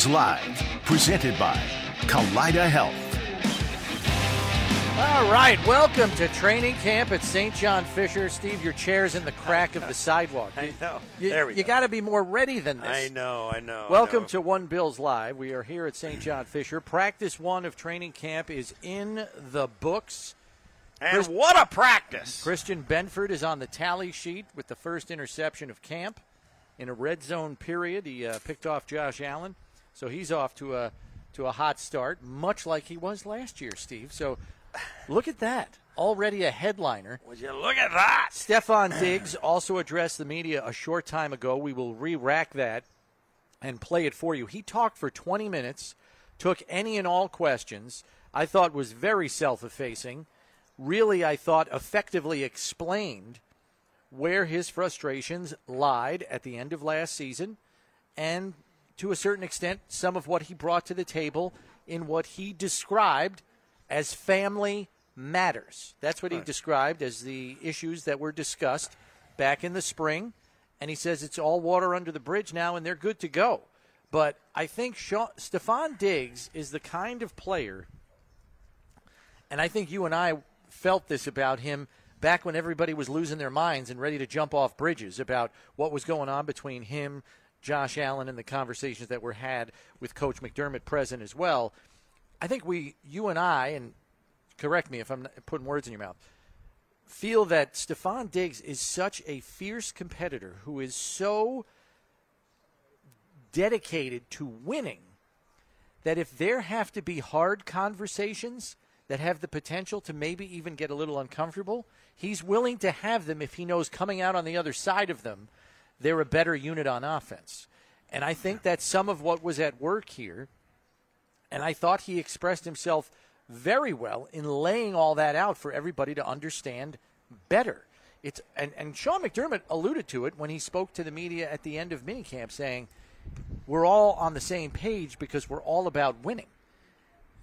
This is One Bills Live, presented by Kaleida Health. All right, welcome to training camp at St. John Fisher. Steve, your chair's in the crack of the sidewalk. I know. You, there we you go. got to be more ready than this. I know, I know. I Welcome know. to One Bills Live. We are here at St. John Fisher. Practice one of training camp is in the books. And what a practice! Christian Benford is on the tally sheet with the first interception of camp in a red zone period. He uh, picked off Josh Allen, so he's off to a to a hot start, much like he was last year, Steve. So look at that, already a headliner. Would you look at that? Stefon Diggs also addressed the media a short time ago. We will re-rack that and play it for you. He talked for 20 minutes, took any and all questions. I thought was very self-effacing. Really, I thought effectively explained where his frustrations lied at the end of last season and to a certain extent some of what he brought to the table in what he described as family matters. That's what he described as the issues that were discussed back in the spring. And he says it's all water under the bridge now and they're good to go. But I think Sean, Stefon Diggs is the kind of player, and I think you and I felt this about him back when everybody was losing their minds and ready to jump off bridges about what was going on between him, Josh Allen, and the conversations that were had with Coach McDermott present as well. I think we, you and I, and correct me if I'm putting words in your mouth, feel that Stefon Diggs is such a fierce competitor who is so dedicated to winning that if there have to be hard conversations that have the potential to maybe even get a little uncomfortable, he's willing to have them if he knows coming out on the other side of them, they're a better unit on offense. And I think that's some of what was at work here. And I thought he expressed himself very well in laying all that out for everybody to understand better. It's and, and Sean McDermott alluded to it when he spoke to the media at the end of minicamp saying, We're all on the same page because we're all about winning.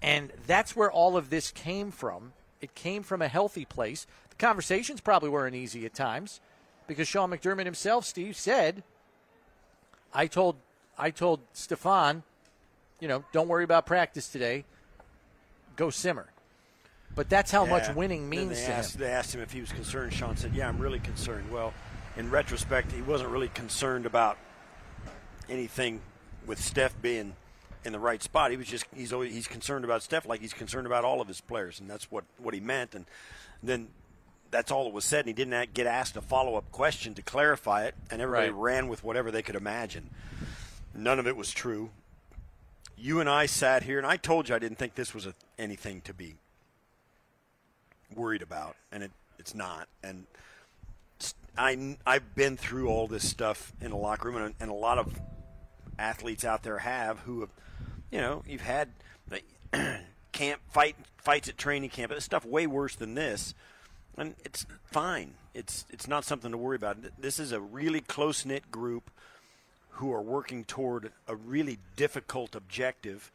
And that's where all of this came from. It came from a healthy place. The conversations probably weren't easy at times because Sean McDermott himself, Steve, said, I told I told Stefon, you know, don't worry about practice today. Go simmer. But that's how much winning means to asked, him. They asked him if he was concerned. Sean said, "Yeah, I'm really concerned." Well, in retrospect, he wasn't really concerned about anything with Steph being in the right spot. He was just he's always he's concerned about Steph like he's concerned about all of his players, and that's what what he meant. And then that's all that was said. And he didn't get asked a follow up question to clarify it, and everybody Right. ran with whatever they could imagine. None of it was true. You and I sat here, and I told you I didn't think this was a, anything to be worried about, and it, it's not. And I've been through all this stuff in the locker room, and, and a lot of athletes out there have who have, you know, you've had the camp fight fights at training camp. It's stuff way worse than this, and it's fine. It's it's not something to worry about. This is a really close knit group who are working toward a really difficult objective,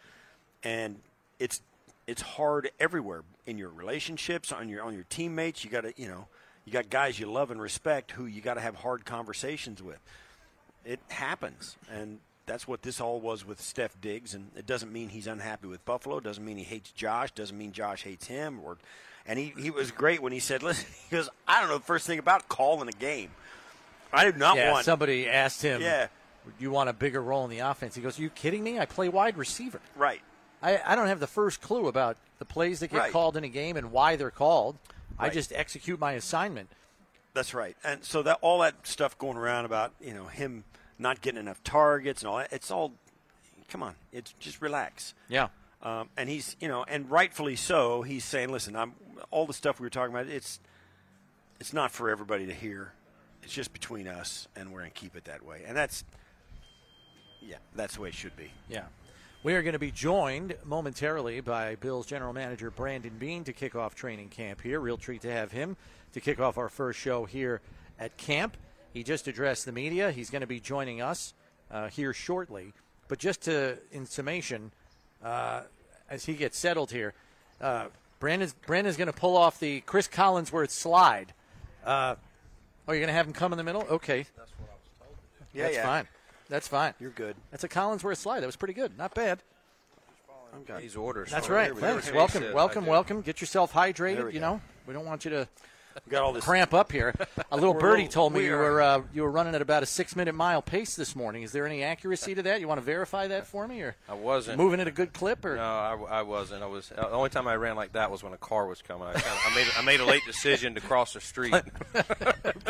and it's it's hard everywhere in your relationships, on your on your teammates. You got to you know you got guys you love and respect who you got to have hard conversations with. It happens, and that's what this all was with Steph Diggs. And it doesn't mean he's unhappy with Buffalo. Doesn't mean he hates Josh. Doesn't mean Josh hates him. Or and he he was great when he said, "Listen," he goes, "I don't know the first thing about calling a game. I do not Yeah, want." somebody asked him, Yeah. you want a bigger role in the offense? He goes, Are you kidding me? I play wide receiver. right. I, I don't have the first clue about the plays that get Right. called in a game and why they're called. I just execute my assignment. That's right. And so that all that stuff going around about you know him not getting enough targets and all that, it's all. Come on, it's just relax. Yeah. Um, and he's you know, and rightfully so. He's saying, listen, I'm all the stuff we were talking about. It's it's not for everybody to hear. It's just between us, and we're going to keep it that way. And that's yeah, that's the way it should be. Yeah. We are going to be joined momentarily by Bills general manager Brandon Beane to kick off training camp here. Real treat to have him to kick off our first show here at camp. He just addressed the media. He's going to be joining us uh, here shortly. But just to, in summation, uh, as he gets settled here, uh, Brandon's, Brandon's going to pull off the Chris Collinsworth slide. Uh, oh, you're going to have him come in the middle? Okay. Yeah, That's yeah. fine. That's fine. You're good. That's a Collinsworth slide. That was pretty good. Not bad. I'm good. These orders. That's right. here we. Thanks. Welcome, welcome, welcome. Get yourself hydrated. we You go. know, we don't want you to We got all this. cramp up here. A little birdie told me you were uh, you were running at about a six minute mile pace this morning. Is there any accuracy to that? You want to verify that for me, or I wasn't. moving at a good clip, or No, I, I wasn't. I was. Uh, the only time I ran like that was when a car was coming. I, I made. I made a late decision to cross the street.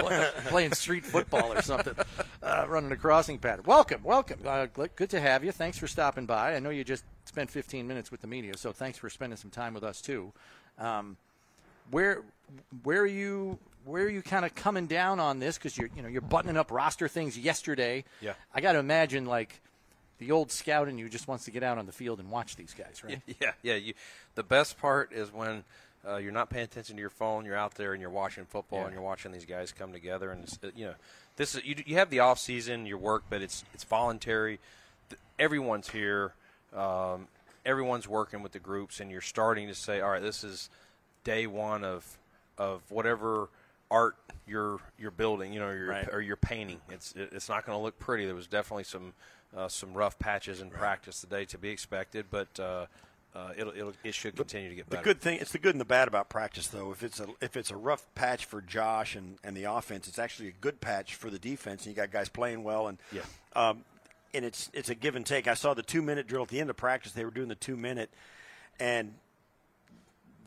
playing street football or something, uh, running a crossing pattern. Welcome, welcome. Uh, good to have you. Thanks for stopping by. I know you just spent 15 minutes with the media, so thanks for spending some time with us too. Um, where, where are you? Where are you kind of coming down on this? Because you're, you know, you're buttoning up roster things yesterday. Yeah. I got to imagine like the old scout in you just wants to get out on the field and watch these guys, right? yeah, yeah. You, the best part is when uh, you're not paying attention to your phone. You're out there and you're watching football Yeah. and you're watching these guys come together. And it's, you know, this is you, you have the off season, your work, but it's it's voluntary. Everyone's here. Um, everyone's working with the groups, and you're starting to say, all right, this is day one of of whatever art you're you're building, you know, you're, Right. or you're painting. It's it's not going to look pretty. There was definitely some uh, some rough patches in practice today to be expected, but uh, uh, it'll, it'll it should continue to get better. The better. good thing, it's the good and the bad about practice, though. If it's a if it's a rough patch for Josh and, and the offense, it's actually a good patch for the defense. And you got guys playing well, and Yeah. um, and it's it's a give and take. I saw the two minute drill at the end of practice. They were doing the two minute, and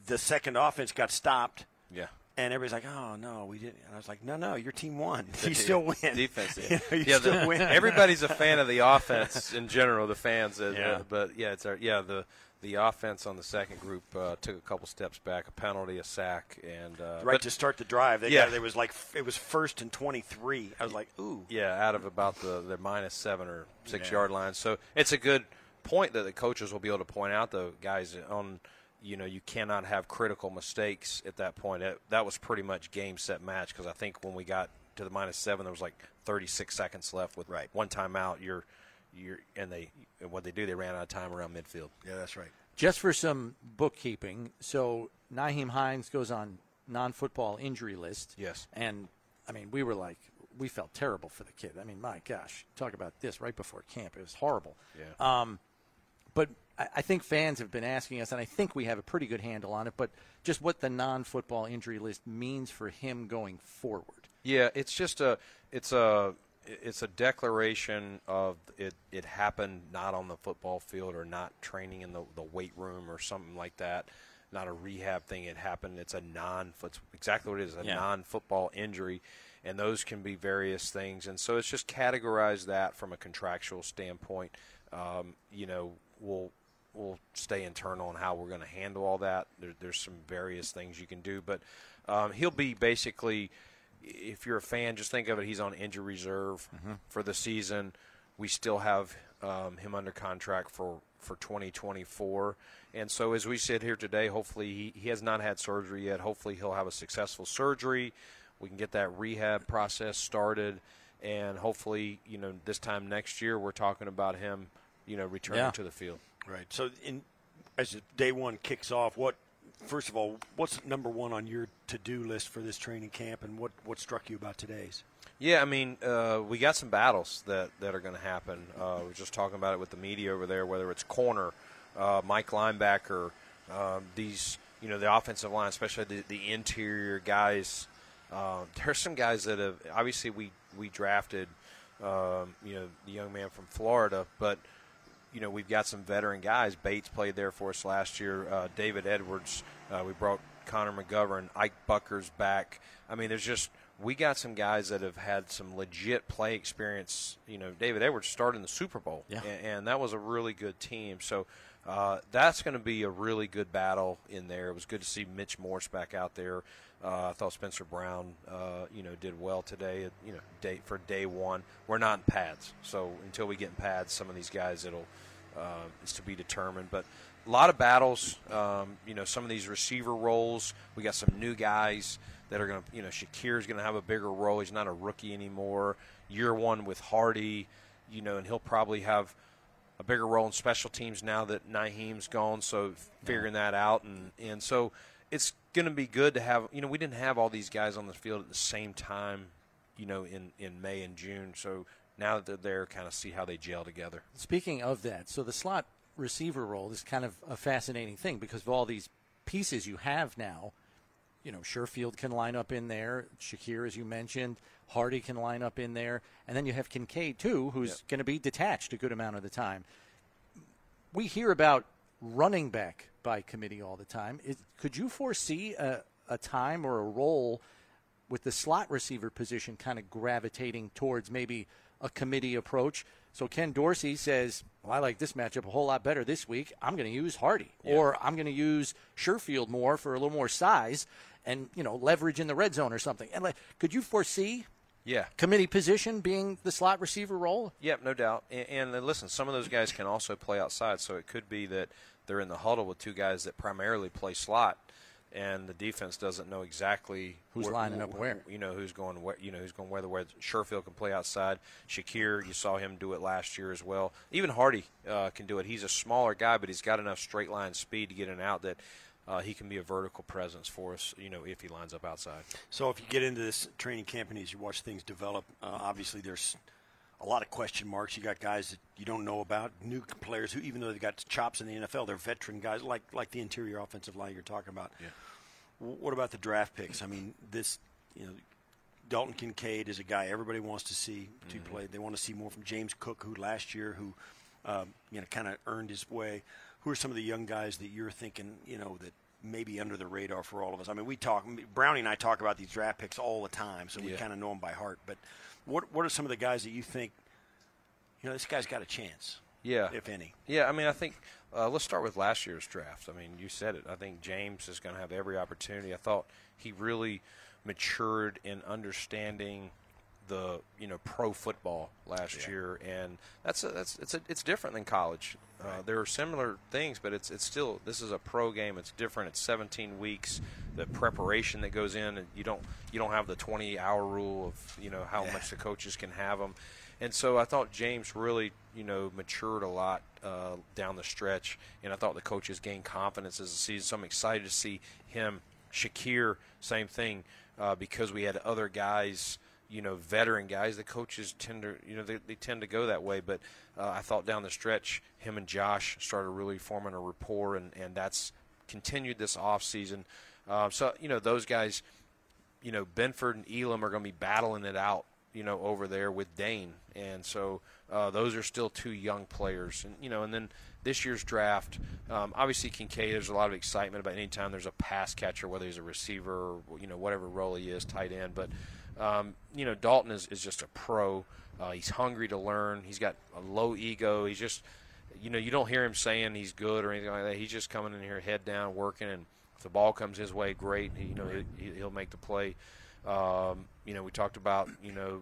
the second offense got stopped. Yeah. And everybody's like, "Oh no, we didn't." And I was like, "No, no, your team won. You still win. Defense, You yeah. know, you yeah still the- win." everybody's a fan of the offense in general. The fans, uh, Yeah. but yeah, it's our, yeah the the offense on the second group uh, took a couple steps back, a penalty, a sack, and uh, right to start the drive. They Yeah. got, it was like it was first and twenty three. I was like, "Ooh." Yeah, out of about the, the minus seven or six Yeah. yard line. So it's a good point that the coaches will be able to point out, though, guys, on you know you cannot have critical mistakes at that point. That, that was pretty much game set match because I think when we got to the minus seven, there was like 36 seconds left with Right. one timeout. You're you're and they and what they do, they ran out of time around midfield. Yeah, that's right. Just for some bookkeeping, so Nyheim Hines goes on non-football injury list. Yes. and I mean, we were like, we felt terrible for the kid. I mean, my gosh, talk about this right before camp. It was horrible. Yeah. Um, but I, I think fans have been asking us, and I think we have a pretty good handle on it. But just what the non-football injury list means for him going forward. Yeah, it's just a it's a it's a declaration of it it happened not on the football field or not training in the, the weight room or something like that. Not a rehab thing. It happened. It's a non. It's exactly what it is. A Yeah. non-football injury, and those can be various things. And so it's just categorize that from a contractual standpoint. Um, you know, we'll we'll stay internal on how we're going to handle all that. There, there's some various things you can do, but um, he'll be basically. If you're a fan, just think of it. He's on injury reserve for the season. We still have um, him under contract for for 2024, and so as we sit here today, hopefully he, he has not had surgery yet. Hopefully he'll have a successful surgery. We can get that rehab process started, and hopefully, you know, this time next year we're talking about him, you know, returning Yeah. to the field. Right. So, in as day one kicks off, what first of all, what's number one on your to-do list for this training camp, and what what struck you about today's? Yeah, I mean, uh, we got some battles that, that are going to happen. Uh, we are just talking about it with the media over there, whether it's corner, uh, Mike linebacker, um, these, you know, the offensive line, especially the, the interior guys. Uh, there's some guys that have, obviously, we, we drafted, um, you know, the young man from Florida, but, you know, we've got some veteran guys. Bates played there for us last year. Uh, David Edwards, uh, we brought Connor McGovern, Ike Boettger's back. I mean, there's just we got some guys that have had some legit play experience. You know, David Edwards started in the Super Bowl, Yeah. and, and that was a really good team. So uh, that's going to be a really good battle in there. It was good to see Mitch Morse back out there. Uh, I thought Spencer Brown, uh, you know, did well today. You know, day for day one. We're not in pads, so until we get in pads, some of these guys it'll uh, is to be determined. But a lot of battles. Um, you know, some of these receiver roles. We got some new guys that are going to. You know, Shakir's going to have a bigger role. He's not a rookie anymore. Year one with Harty. You know, and he'll probably have a bigger role in special teams now that Nyheim's gone. So figuring that out, and and so it's going to be good to have. You know, we didn't have all these guys on the field at the same time. You know, in in May and June. So now that they're there, kind of see how they gel together. Speaking of that, so the slot receiver role is kind of a fascinating thing because of all these pieces you have now. You know, Sherfield can line up in there. Shakir, as you mentioned, Harty can line up in there, and then you have Kincaid too, who's Yep. going to be detached a good amount of the time. We hear about running back by committee all the time. Is, could you foresee a, a time or a role with the slot receiver position kind of gravitating towards maybe a committee approach? So Ken Dorsey says, "Well, I like this matchup a whole lot better this week. I'm going to use Harty, or I'm going to use Sherfield more for a little more size, and you know leverage in the red zone or something." And like, could you foresee Yeah, committee position being the slot receiver role? Yep, no doubt. And, and then listen, some of those guys can also play outside, so it could be that they're in the huddle with two guys that primarily play slot, and the defense doesn't know exactly Who's lining up where. You know who's going where. You know who's going where. The where Sherfield can play outside. Shakir, you saw him do it last year as well. Even Harty uh, can do it. He's a smaller guy, but he's got enough straight line speed to get in and out that. Uh, he can be a vertical presence for us, you know, if he lines up outside. So if you get into this training camp and as you watch things develop, uh, obviously there's a lot of question marks. You got guys that you don't know about, new players who, even though they've got chops in the NFL, they're veteran guys like like the interior offensive line you're talking about. Yeah. W- What about the draft picks? I mean, this you know. Dalton Kincaid is a guy everybody wants to see to play. They want to see more from James Cook, who last year, who um, you know, kind of earned his way. Who are some of the young guys that you're thinking, you know, that maybe under the radar for all of us? I mean, we talk, Brownie and I talk about these draft picks all the time, so we Yeah. kind of know them by heart. But what what are some of the guys that you think, you know, this guy's got a chance, Yeah. if any? Yeah, I mean, I think uh, let's start with last year's draft. I mean, you said it. I think James is going to have every opportunity. I thought he really matured in understanding the you know pro football last year, and that's a, that's it's a, it's different than college. Uh, there are similar things, but it's it's still this is a pro game. It's different. It's 17 weeks. The preparation that goes in, and you don't you don't have the 20 hour rule of you know how Yeah. much the coaches can have them. And so I thought James really, you know, matured a lot uh, down the stretch, and I thought the coaches gained confidence as the season. So I'm excited to see him. Shakir, same thing, uh, because we had other guys, you know, veteran guys. The coaches tend to, you know, they, they tend to go that way. But uh, I thought down the stretch, him and Josh started really forming a rapport, and, and that's continued this off season. Uh, so you know, those guys you know, Benford and Elam are going to be battling it out, you know, over there with Dane, and so uh, those are still two young players, and you know, and then this year's draft, um, obviously Kincaid. There's a lot of excitement about any time there's a pass catcher, whether he's a receiver or you know whatever role he is, tight end. But um, you know, Dalton is, is just a pro. Uh, he's hungry to learn. He's got a low ego. He's just, you know, you don't hear him saying he's good or anything like that. He's just coming in here head down, working, and if the ball comes his way, great. He, you know, he, he'll make the play. Um, you know, we talked about you know,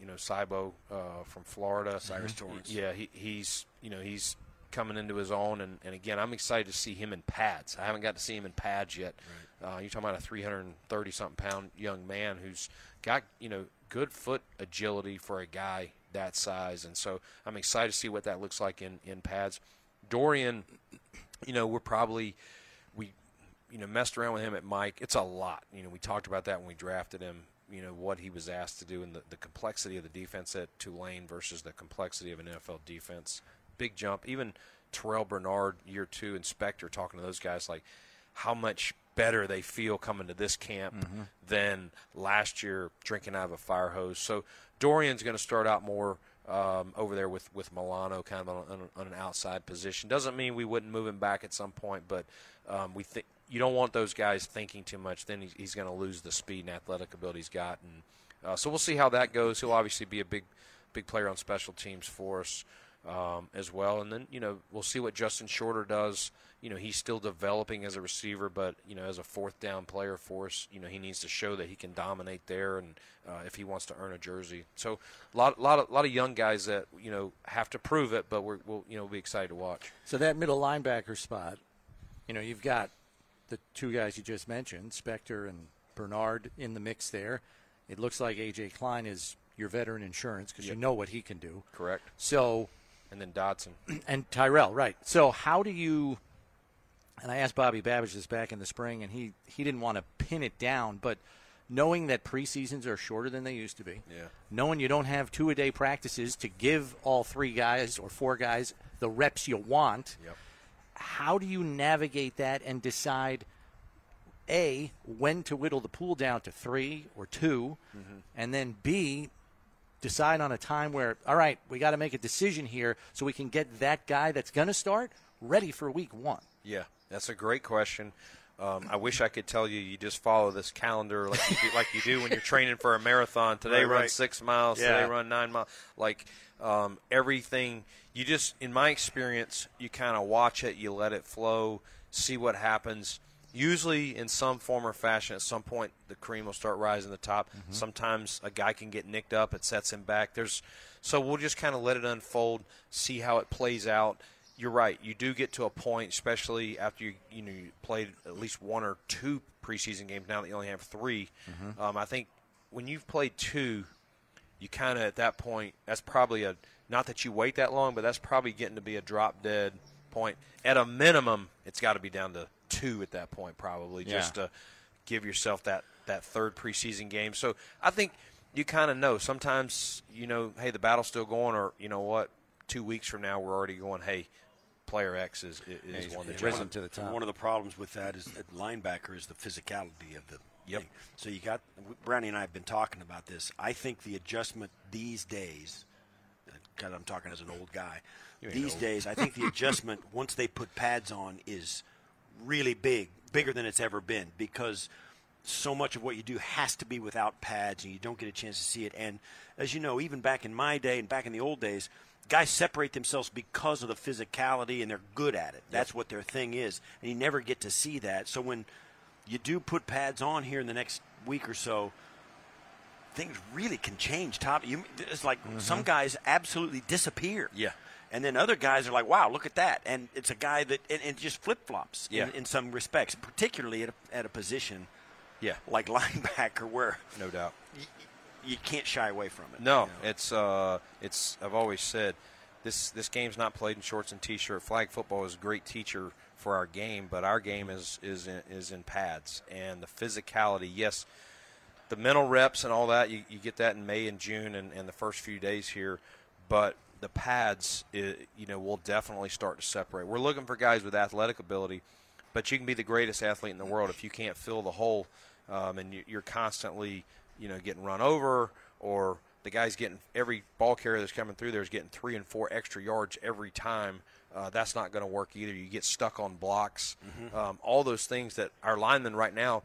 you know, Cybo uh, from Florida, Cyrus Torrance. Yeah, he, he's you know he's coming into his own, and, and again, I'm excited to see him in pads. I haven't got to see him in pads yet. Uh, you're talking about a 330 something pound young man who's got you know good foot agility for a guy that size, and so I'm excited to see what that looks like in in pads. Dorian, you know, we're probably we you know messed around with him at Mike. It's a lot. You know, we talked about that when we drafted him. You know what he was asked to do and the, the complexity of the defense at Tulane versus the complexity of an NFL defense. Big jump. Even Terrell Bernard, year two, and Spector talking to those guys like how much better they feel coming to this camp than last year drinking out of a fire hose. So Dorian's going to start out more um, over there with, with Milano, kind of on, on, on an outside position. Doesn't mean we wouldn't move him back at some point, but um, we think you don't want those guys thinking too much. Then he's, he's going to lose the speed and athletic ability he's got, and uh, so we'll see how that goes. He'll obviously be a big big player on special teams for us um, as well, and then you know we'll see what Justin Shorter does. You know he's still developing as a receiver, but you know as a fourth down player for us, you know he needs to show that he can dominate there, and uh, if he wants to earn a jersey, so a lot, lot of, lot of young guys that you know have to prove it, but we're, we'll you know be excited to watch. So that middle linebacker spot, you know, you've got the two guys you just mentioned, Spector and Bernard, in the mix there. It looks like AJ Klein is your veteran insurance because you know what he can do. Correct. So, And then Dodson. and Tyrell, right? So, how do you? And I asked Bobby Babich this back in the spring, and he he didn't want to pin it down, but knowing that preseasons are shorter than they used to be, Yeah. knowing you don't have two a day practices to give all three guys or four guys the reps you want, Yep. how do you navigate that and decide a when to whittle the pool down to three or 2 mm-hmm. and then b decide on a time where all right we got to make a decision here so we can get that guy that's going to start ready for week one Yeah, that's a great question. Um, I wish I could tell you you just follow this calendar like you do, like you do when you're training for a marathon. Today Right, run right. six miles. Yeah. Today run nine miles. Like um, everything, you just in my experience, you kind of watch it, you let it flow, see what happens. Usually, in some form or fashion, at some point, the cream will start rising to the top. Sometimes a guy can get nicked up; it sets him back. There's so we'll just kind of let it unfold, see how it plays out you're right. You do get to a point, especially after you you know you played at least one or two preseason games. Now that you only have 3 um, I think when you've played two, you kind of at that point. That's probably a not that you wait that long, but that's probably getting to be a drop dead point. At a minimum, it's got to be down to two at that point, probably just to give yourself that that third preseason game. So I think you kind of know. Sometimes you know, hey, the battle's still going, or you know what, two weeks from now we're already going, hey, player X is is he's one that risen to the top. One of the problems with that is that linebacker is the physicality of the Yep. thing. So you got Brownie and I have been talking about this. I think the adjustment these days, uh, God, I'm talking as an old guy. These old. days, I think the adjustment once they put pads on is really big, bigger than it's ever been because so much of what you do has to be without pads and you don't get a chance to see it. And as you know, even back in my day and back in the old days, guys separate themselves because of the physicality and they're good at it. That's what their thing is. And you never get to see that. So when you do put pads on here in the next week or so, things really can change. Top, you, it's like some guys absolutely disappear. Mm-hmm. Yeah. And then other guys are like, "Wow, look at that!" And it's a guy that and, and just flip flops Yeah. in, in some respects, particularly at a, at a position Yeah, like linebacker where no doubt. You can't shy away from it. No, you know? it's uh, it's. I've always said this this game's not played in shorts and t-shirt. Flag football is a great teacher for our game, but our game is is in, is in pads and the physicality. Yes, the mental reps and all that you, you get that in May and June and, and the first few days here, but the pads, i you know, will definitely start to separate. We're looking for guys with athletic ability, but you can be the greatest athlete in the world if you can't fill the hole, um, and you, you're constantly, you know, getting run over or the guy's getting every ball carrier that's coming through there is getting three and four extra yards every time. Uh, that's not going to work either. You get stuck on blocks, um, all those things that our linemen right now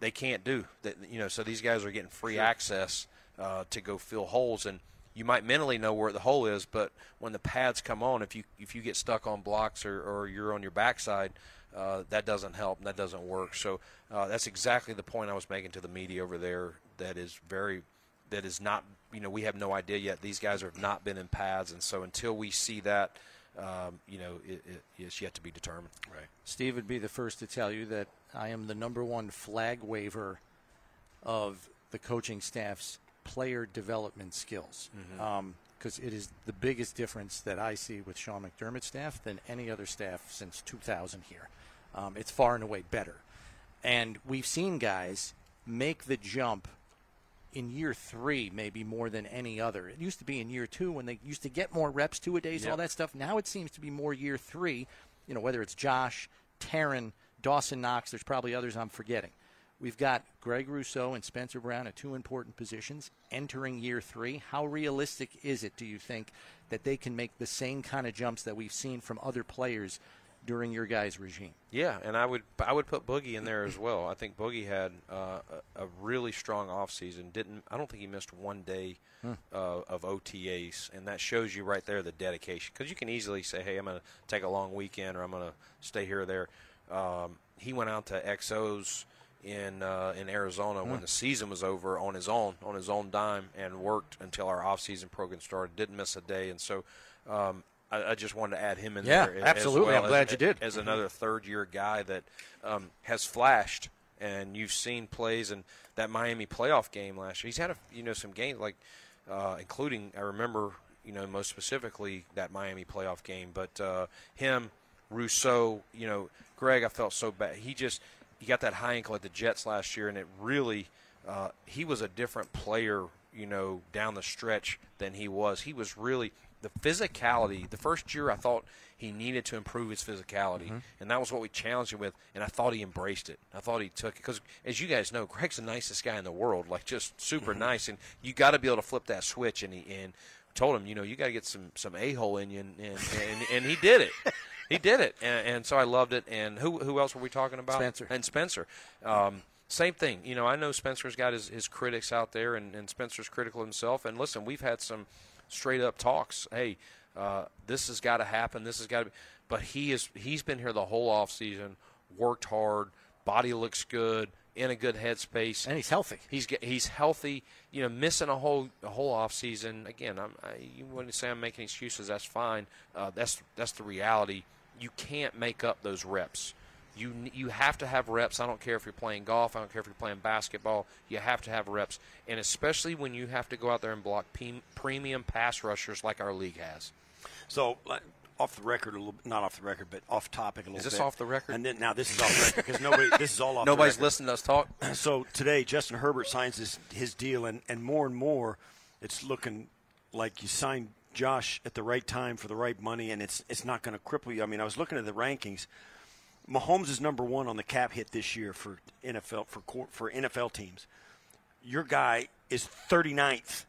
they can't do. That you know, so these guys are getting free access uh, to go fill holes, and you might mentally know where the hole is, but when the pads come on, if you if you get stuck on blocks or, or you're on your backside, uh, that doesn't help. and That doesn't work. So uh, that's exactly the point I was making to the media over there. That is very that is not you know we have no idea yet. These guys have not been in pads, and so until we see that, um, you know, it, it, it's yet to be determined. right. Steve would be the first to tell you that I am the number one flag waver of the coaching staff's player development skills. Because it is the biggest difference that I see with Sean McDermott's staff than any other staff since 2000 here. Um, it's far and away better. And we've seen guys make the jump in year three, maybe more than any other. It used to be in year two when they used to get more reps, two a days, all that stuff. Now it seems to be more year three. You know, whether it's Josh, Taron, Dawson Knox, there's probably others I'm forgetting. We've got Greg Rousseau and Spencer Brown at two important positions entering year three. How realistic is it, do you think, that they can make the same kind of jumps that we've seen from other players during your guys' regime? Yeah, and I would I would put Boogie in there as well. I think Boogie had uh, a, a really strong offseason. Didn't I don't think he missed one day uh, of OTAs, and that shows you right there the dedication. Because you can easily say, "Hey, I'm going to take a long weekend, or I'm going to stay here or there." Um, he went out to EXOS in uh, in Arizona when the season was over on his own on his own dime and worked until our off-season program started. Didn't miss a day, and so. Um, I, I just wanted to add him in Yeah, there. as absolutely. well I'm as- glad you did. As another third year guy that um, has flashed, and you've seen plays in that Miami playoff game last year. He's had a, you know some games like, uh, including I remember you know most specifically that Miami playoff game, but uh, him, Rousseau, you know Greg, I felt so bad. He just he got that high ankle at the Jets last year, and it really. uh, he was a different player, you know, down the stretch than he was. He was really the physicality. The first year, I thought he needed to improve his physicality, mm-hmm. and that was what we challenged him with. And I thought he embraced it. I thought he took it because, as you guys know, Greg's the nicest guy in the world, like just super mm-hmm. nice. And you got to be able to flip that switch. And he and told him, you know, you got to get some some a hole in you, and and, and, and he did it. he did it, and, and, so I loved it. And who who else were we talking about? Spencer and Spencer. Um, same thing. You know, I know Spencer's got his, his critics out there, and, and Spencer's critical himself. And listen, we've had some straight up talks. Hey, uh, this has got to happen. This has got to be. But he is he's been here the whole off season, worked hard, body looks good, in a good headspace, and he's healthy. He's he's healthy. You know, missing a whole a whole off season. Again, I'm, I, you to say I'm making excuses. That's fine. Uh, that's that's the reality. You can't make up those reps. You you have to have reps. I don't care if you're playing golf. I don't care if you're playing basketball. You have to have reps, and especially when you have to go out there and block pe- premium pass rushers like our league has. So, off the record a little, not off the record, but off topic a little. Bit. Is this bit. off the record? And then now this is off the record because nobody. This is all off. Nobody's listening to us talk. So today, Justin Herbert signs his his deal, and and more and more, it's looking like you signed Josh at the right time for the right money, and it's it's not going to cripple you. I mean, I was looking at the rankings. Mahomes is number one on the cap hit this year for NFL for for NFL teams. Your guy is 39th.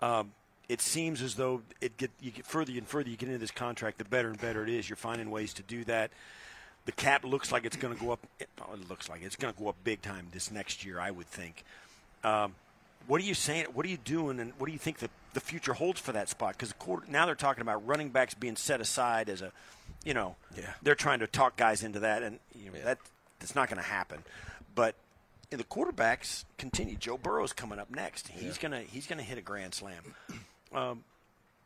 Um, it seems as though it get you get further and further you get into this contract, the better and better it is. You're finding ways to do that. The cap looks like it's going to go up. It, looks like it's going to go up big time this next year. I would think. Um, what are you saying? What are you doing? And what do you think the, the future holds for that spot? Because now they're talking about running backs being set aside as a, you know, yeah. they're trying to talk guys into that, and you know, yeah. that that's not going to happen. But the quarterbacks continue. Joe Burrow's coming up next. He's yeah. gonna he's gonna hit a grand slam. Um,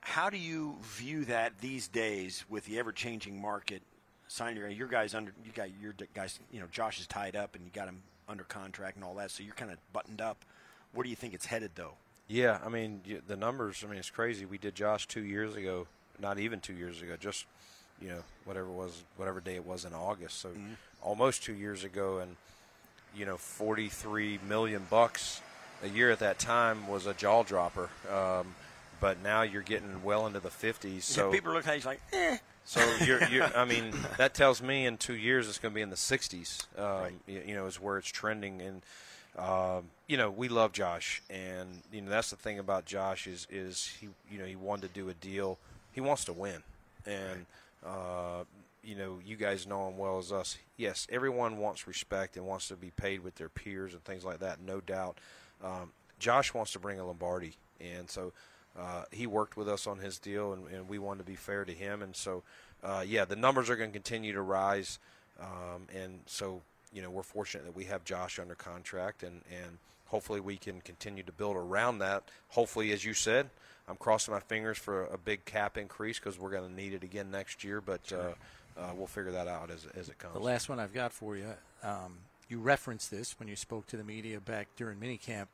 how do you view that these days with the ever changing market? Signing your, your guys under you got your guys. You know, Josh is tied up, and you got him under contract and all that. So you're kind of buttoned up. Where do you think it's headed, though? Yeah, I mean the numbers. I mean it's crazy. We did Josh two years ago, not even two years ago, just you know whatever was whatever day it was in August. So mm-hmm. almost two years ago, and you know 43 million bucks a year at that time was a jaw dropper. Um, but now you're getting well into the 50s. So yeah, people look at you like, eh. So you're, you're, I mean, that tells me in two years it's going to be in the 60s. Um, right. you, you, know, is where it's trending. And um, you know, we love Josh, and you know that's the thing about Josh is is he you know he wanted to do a deal. He wants to win, and uh, you know you guys know him well as us. Yes, everyone wants respect and wants to be paid with their peers and things like that. No doubt. Um, Josh wants to bring a Lombardi, and so uh, he worked with us on his deal, and, and, we wanted to be fair to him. And so, uh, yeah, the numbers are going to continue to rise. Um, and so, you know, we're fortunate that we have Josh under contract, and, and hopefully we can continue to build around that. Hopefully, as you said, I'm crossing my fingers for a, big cap increase because we're going to need it again next year. But uh, uh, we'll figure that out as, as it comes. The last one I've got for you, um, you referenced this when you spoke to the media back during minicamp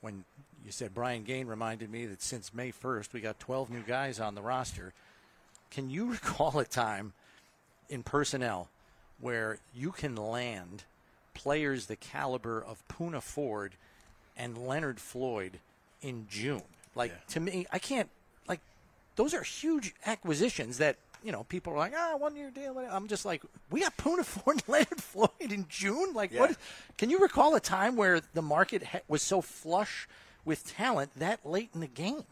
when you said Brian Gaine reminded me that since May 1st, we got 12 new guys on the roster. Can you recall a time in personnel where you can land players the caliber of Poona Ford and Leonard Floyd in June? Like, yeah. to me, I can't, like, those are huge acquisitions that you know, people are like, ah, oh, one year deal. I'm just like, we got Poona Ford and Leonard Floyd in June. Like, yeah. what? Can you recall a time where the market ha- was so flush with talent that late in the game?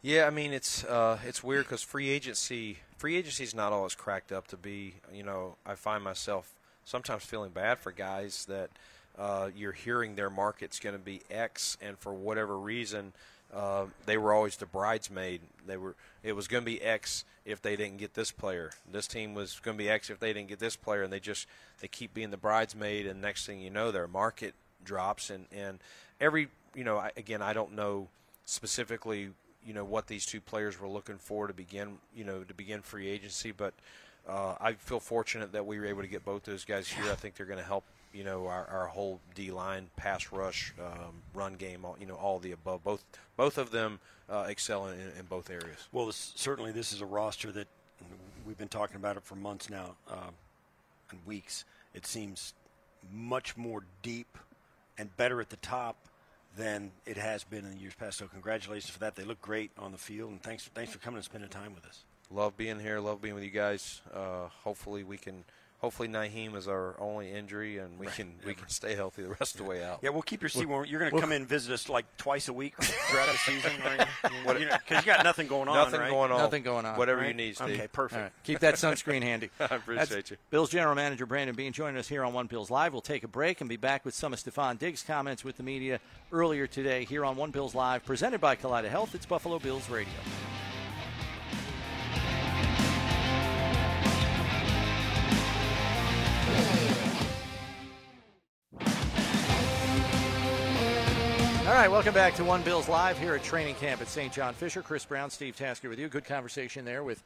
Yeah, I mean it's uh, it's weird because free agency free agency is not always cracked up to be. You know, I find myself sometimes feeling bad for guys that uh, you're hearing their market's going to be X, and for whatever reason, uh, they were always the bridesmaid. They were it was going to be X if they didn't get this player. This team was going to be X if they didn't get this player, and they just they keep being the bridesmaid, and next thing you know, their market drops, and and every you know I, again I don't know specifically you know what these two players were looking for to begin you know to begin free agency, but uh, I feel fortunate that we were able to get both those guys here. I think they're going to help you know our, our whole D line, pass rush, um, run game, all, you know all the above. Both both of them uh, excel in, in, both areas. Well, this, certainly this is a roster that we've been talking about it for months now uh, and weeks. It seems much more deep and better at the top than it has been in the years past. So congratulations for that. They look great on the field, and thanks thanks for coming and spending time with us. Love being here. Love being with you guys. Uh, hopefully we can. Hopefully Nyheim is our only injury, and we can we can stay healthy the rest of the way out. Yeah, we'll keep your seat warm. You're going to come in and visit us like twice a week throughout the season, right? Because you got nothing going on, Nothing right? going on. Nothing going on. Whatever Right? you need, Steve. Okay, perfect. All right. Keep that sunscreen handy. I appreciate That's you. Bills General Manager Brandon Beane joining us here on One Bills Live. We'll take a break and be back with some of Stefon Diggs' comments with the media earlier today here on One Bills Live, presented by Kaleida Health. It's Buffalo Bills Radio. Right, welcome back to One Bills Live here at training camp at St. John Fisher. Chris Brown, Steve Tasker with you. Good conversation there with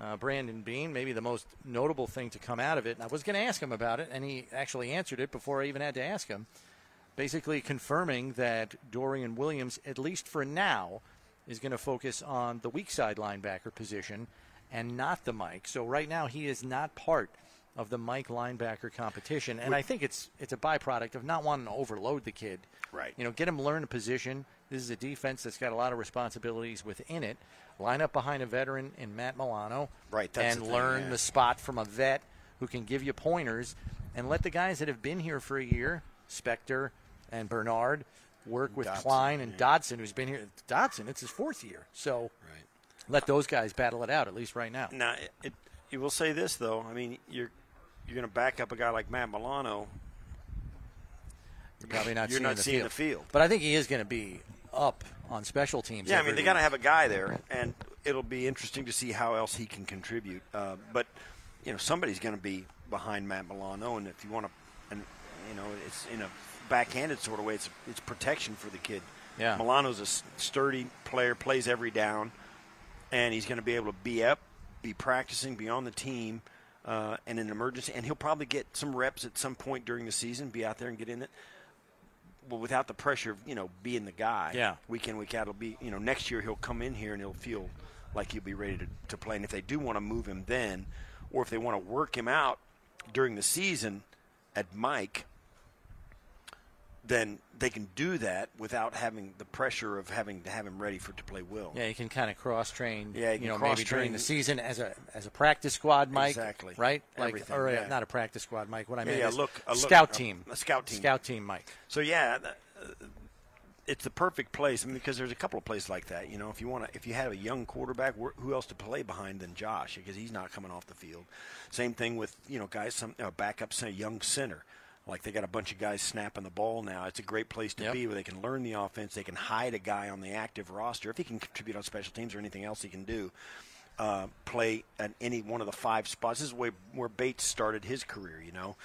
uh, Brandon Beane. Maybe the most notable thing to come out of it. And I was going to ask him about it, and he actually answered it before I even had to ask him. Basically, confirming that Dorian Williams, at least for now, is going to focus on the weak side linebacker position and not the Mike. So right now, he is not part of the Mike linebacker competition, and I think it's it's a byproduct of not wanting to overload the kid. Right. You know, get him learn a position. This is a defense that's got a lot of responsibilities within it. Line up behind a veteran in Matt Milano, Right, that's and the thing, learn yeah. the spot from a vet who can give you pointers, and let the guys that have been here for a year, Spector and Bernard, work with Dodson, Klein and yeah. Dodson, who's been here. Dodson, it's his fourth year, so Right. let those guys battle it out at least right now. Now, it, it, you will say this though. I mean, you're you're going to back up a guy like Matt Milano. You're probably not You're seeing, not the, seeing field. the field. but I think he is going to be up on special teams. Yeah, I mean they got to have a guy there, and it'll be interesting to see how else he can contribute. Uh, but you know, somebody's going to be behind Matt Milano, and if you want to, and you know, it's in a backhanded sort of way. It's it's protection for the kid. Yeah. Milano's a sturdy player, plays every down, and he's going to be able to be up, be practicing, be on the team. Uh, in an emergency, and he'll probably get some reps at some point during the season, be out there and get in it. Well, without the pressure of you know being the guy, Yeah. week in week out. It'll be you know next year he'll come in here and he'll feel like he'll be ready to, to play. And if they do want to move him then, or if they want to work him out during the season at Mike, then they can do that without having the pressure of having to have him ready for to play Will. Yeah, you can kind of cross train. Yeah, you you know, maybe during the season as a as a practice squad, Mike. Exactly. Right. Like, Everything, or yeah. not a practice squad, Mike. What I Yeah, mean yeah, is look, a look- scout team. a scout team. Scout team, Mike. So yeah, uh, it's the perfect place. I mean, because there's a couple of places like that. You know, if you want to, if you have a young quarterback, who else to play behind than Josh? Because he's not coming off the field. Same thing with you know guys, some uh, backups, a young center. Like they got a bunch of guys snapping the ball now. It's a great place to Yep. be where they can learn the offense. They can hide a guy on the active roster if he can contribute on special teams or anything else he can do. Uh, play at any one of the five spots. This is where, where Bates started his career. You know,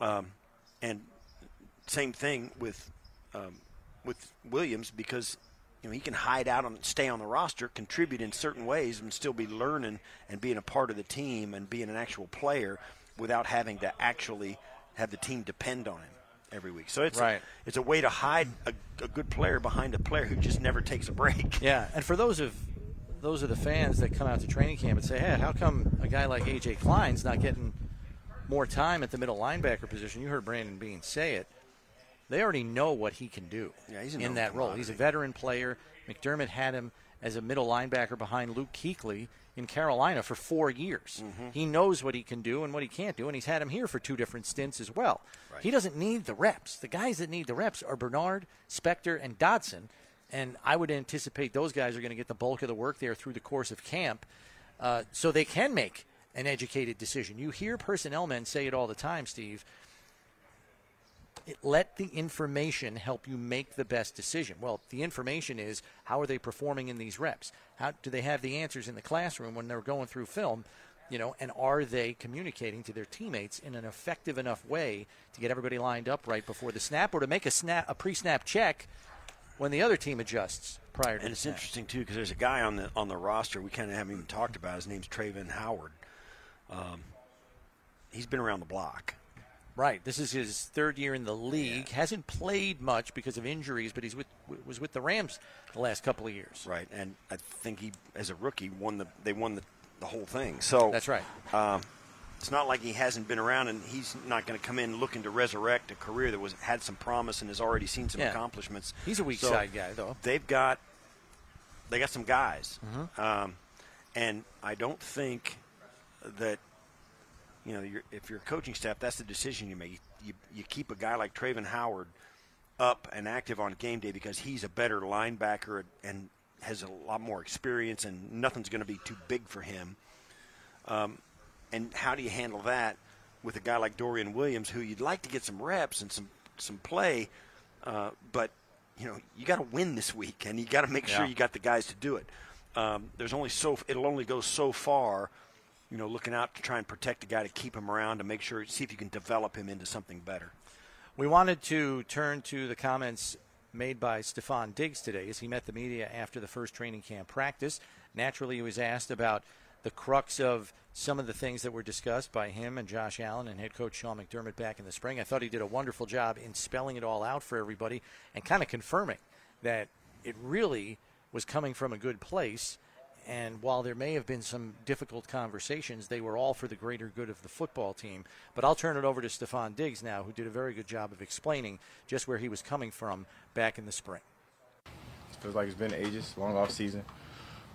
um, and same thing with um, with Williams because you know he can hide out and stay on the roster, contribute in certain ways, and still be learning and being a part of the team and being an actual player without having to actually have the team depend on him every week. So it's Right. a, it's a way to hide a, a good player behind a player who just never takes a break. Yeah, and for those of those are the fans that come out to training camp and say, "Hey, how come a guy like AJ Klein's not getting more time at the middle linebacker position?" You heard Brandon Beane say it. They already know what he can do Yeah, he's in that role. He's a veteran player. McDermott had him as a middle linebacker behind Luke Kuechly in Carolina for four years. Mm-hmm. He knows what he can do and what he can't do, and he's had him here for two different stints as well. Right. He doesn't need the reps. The guys that need the reps are Bernard, Spector, and Dodson. And I would anticipate those guys are going to get the bulk of the work there through the course of camp uh, so they can make an educated decision. You hear personnel men say it all the time, Steve. It, let the information help you make the best decision. Well, the information is how are they performing in these reps? How do they have the answers in the classroom when they're going through film? You know, and are they communicating to their teammates in an effective enough way to get everybody lined up right before the snap, or to make a snap, a pre-snap check when the other team adjusts prior to the snap? And it's snap? interesting too because there's a guy on the on the roster we kind of haven't even talked about. His name's Travin Howard. Um, he's been around the block. Right. This is his third year in the league. Hasn't played much because of injuries, but he's with was with the Rams the last couple of years. Right, and I think he, as a rookie, won the they won the, the whole thing. So That's right. it's not like he hasn't been around, and he's not going to come in looking to resurrect a career that was had some promise and has already seen some Yeah. accomplishments. He's a weak So side guy, though. They've got they got some guys, Mm-hmm. um, and I don't think that you know you're, if you're coaching staff, that's the decision you make. You, you keep a guy like Travin Howard up and active on game day because he's a better linebacker and has a lot more experience, and nothing's going to be too big for him. Um, and how do you handle that with a guy like Dorian Williams, who you'd like to get some reps and some some play, uh, but you know you got to win this week, and you got to make sure you got the guys to do it. Um, there's only so it'll only go so far. You know, looking out to try and protect the guy to keep him around to make sure see if you can develop him into something better. We wanted to turn to the comments made by Stefon Diggs today as he met the media after the first training camp practice. Naturally, he was asked about the crux of some of the things that were discussed by him and Josh Allen and head coach Sean McDermott back in the spring. I thought he did a wonderful job in spelling it all out for everybody and kind of confirming that it really was coming from a good place. And while there may have been some difficult conversations, they were all for the greater good of the football team. But I'll turn it over to Stefon Diggs now, who did a very good job of explaining just where he was coming from back in the spring. It Feels like it's been ages, long off season.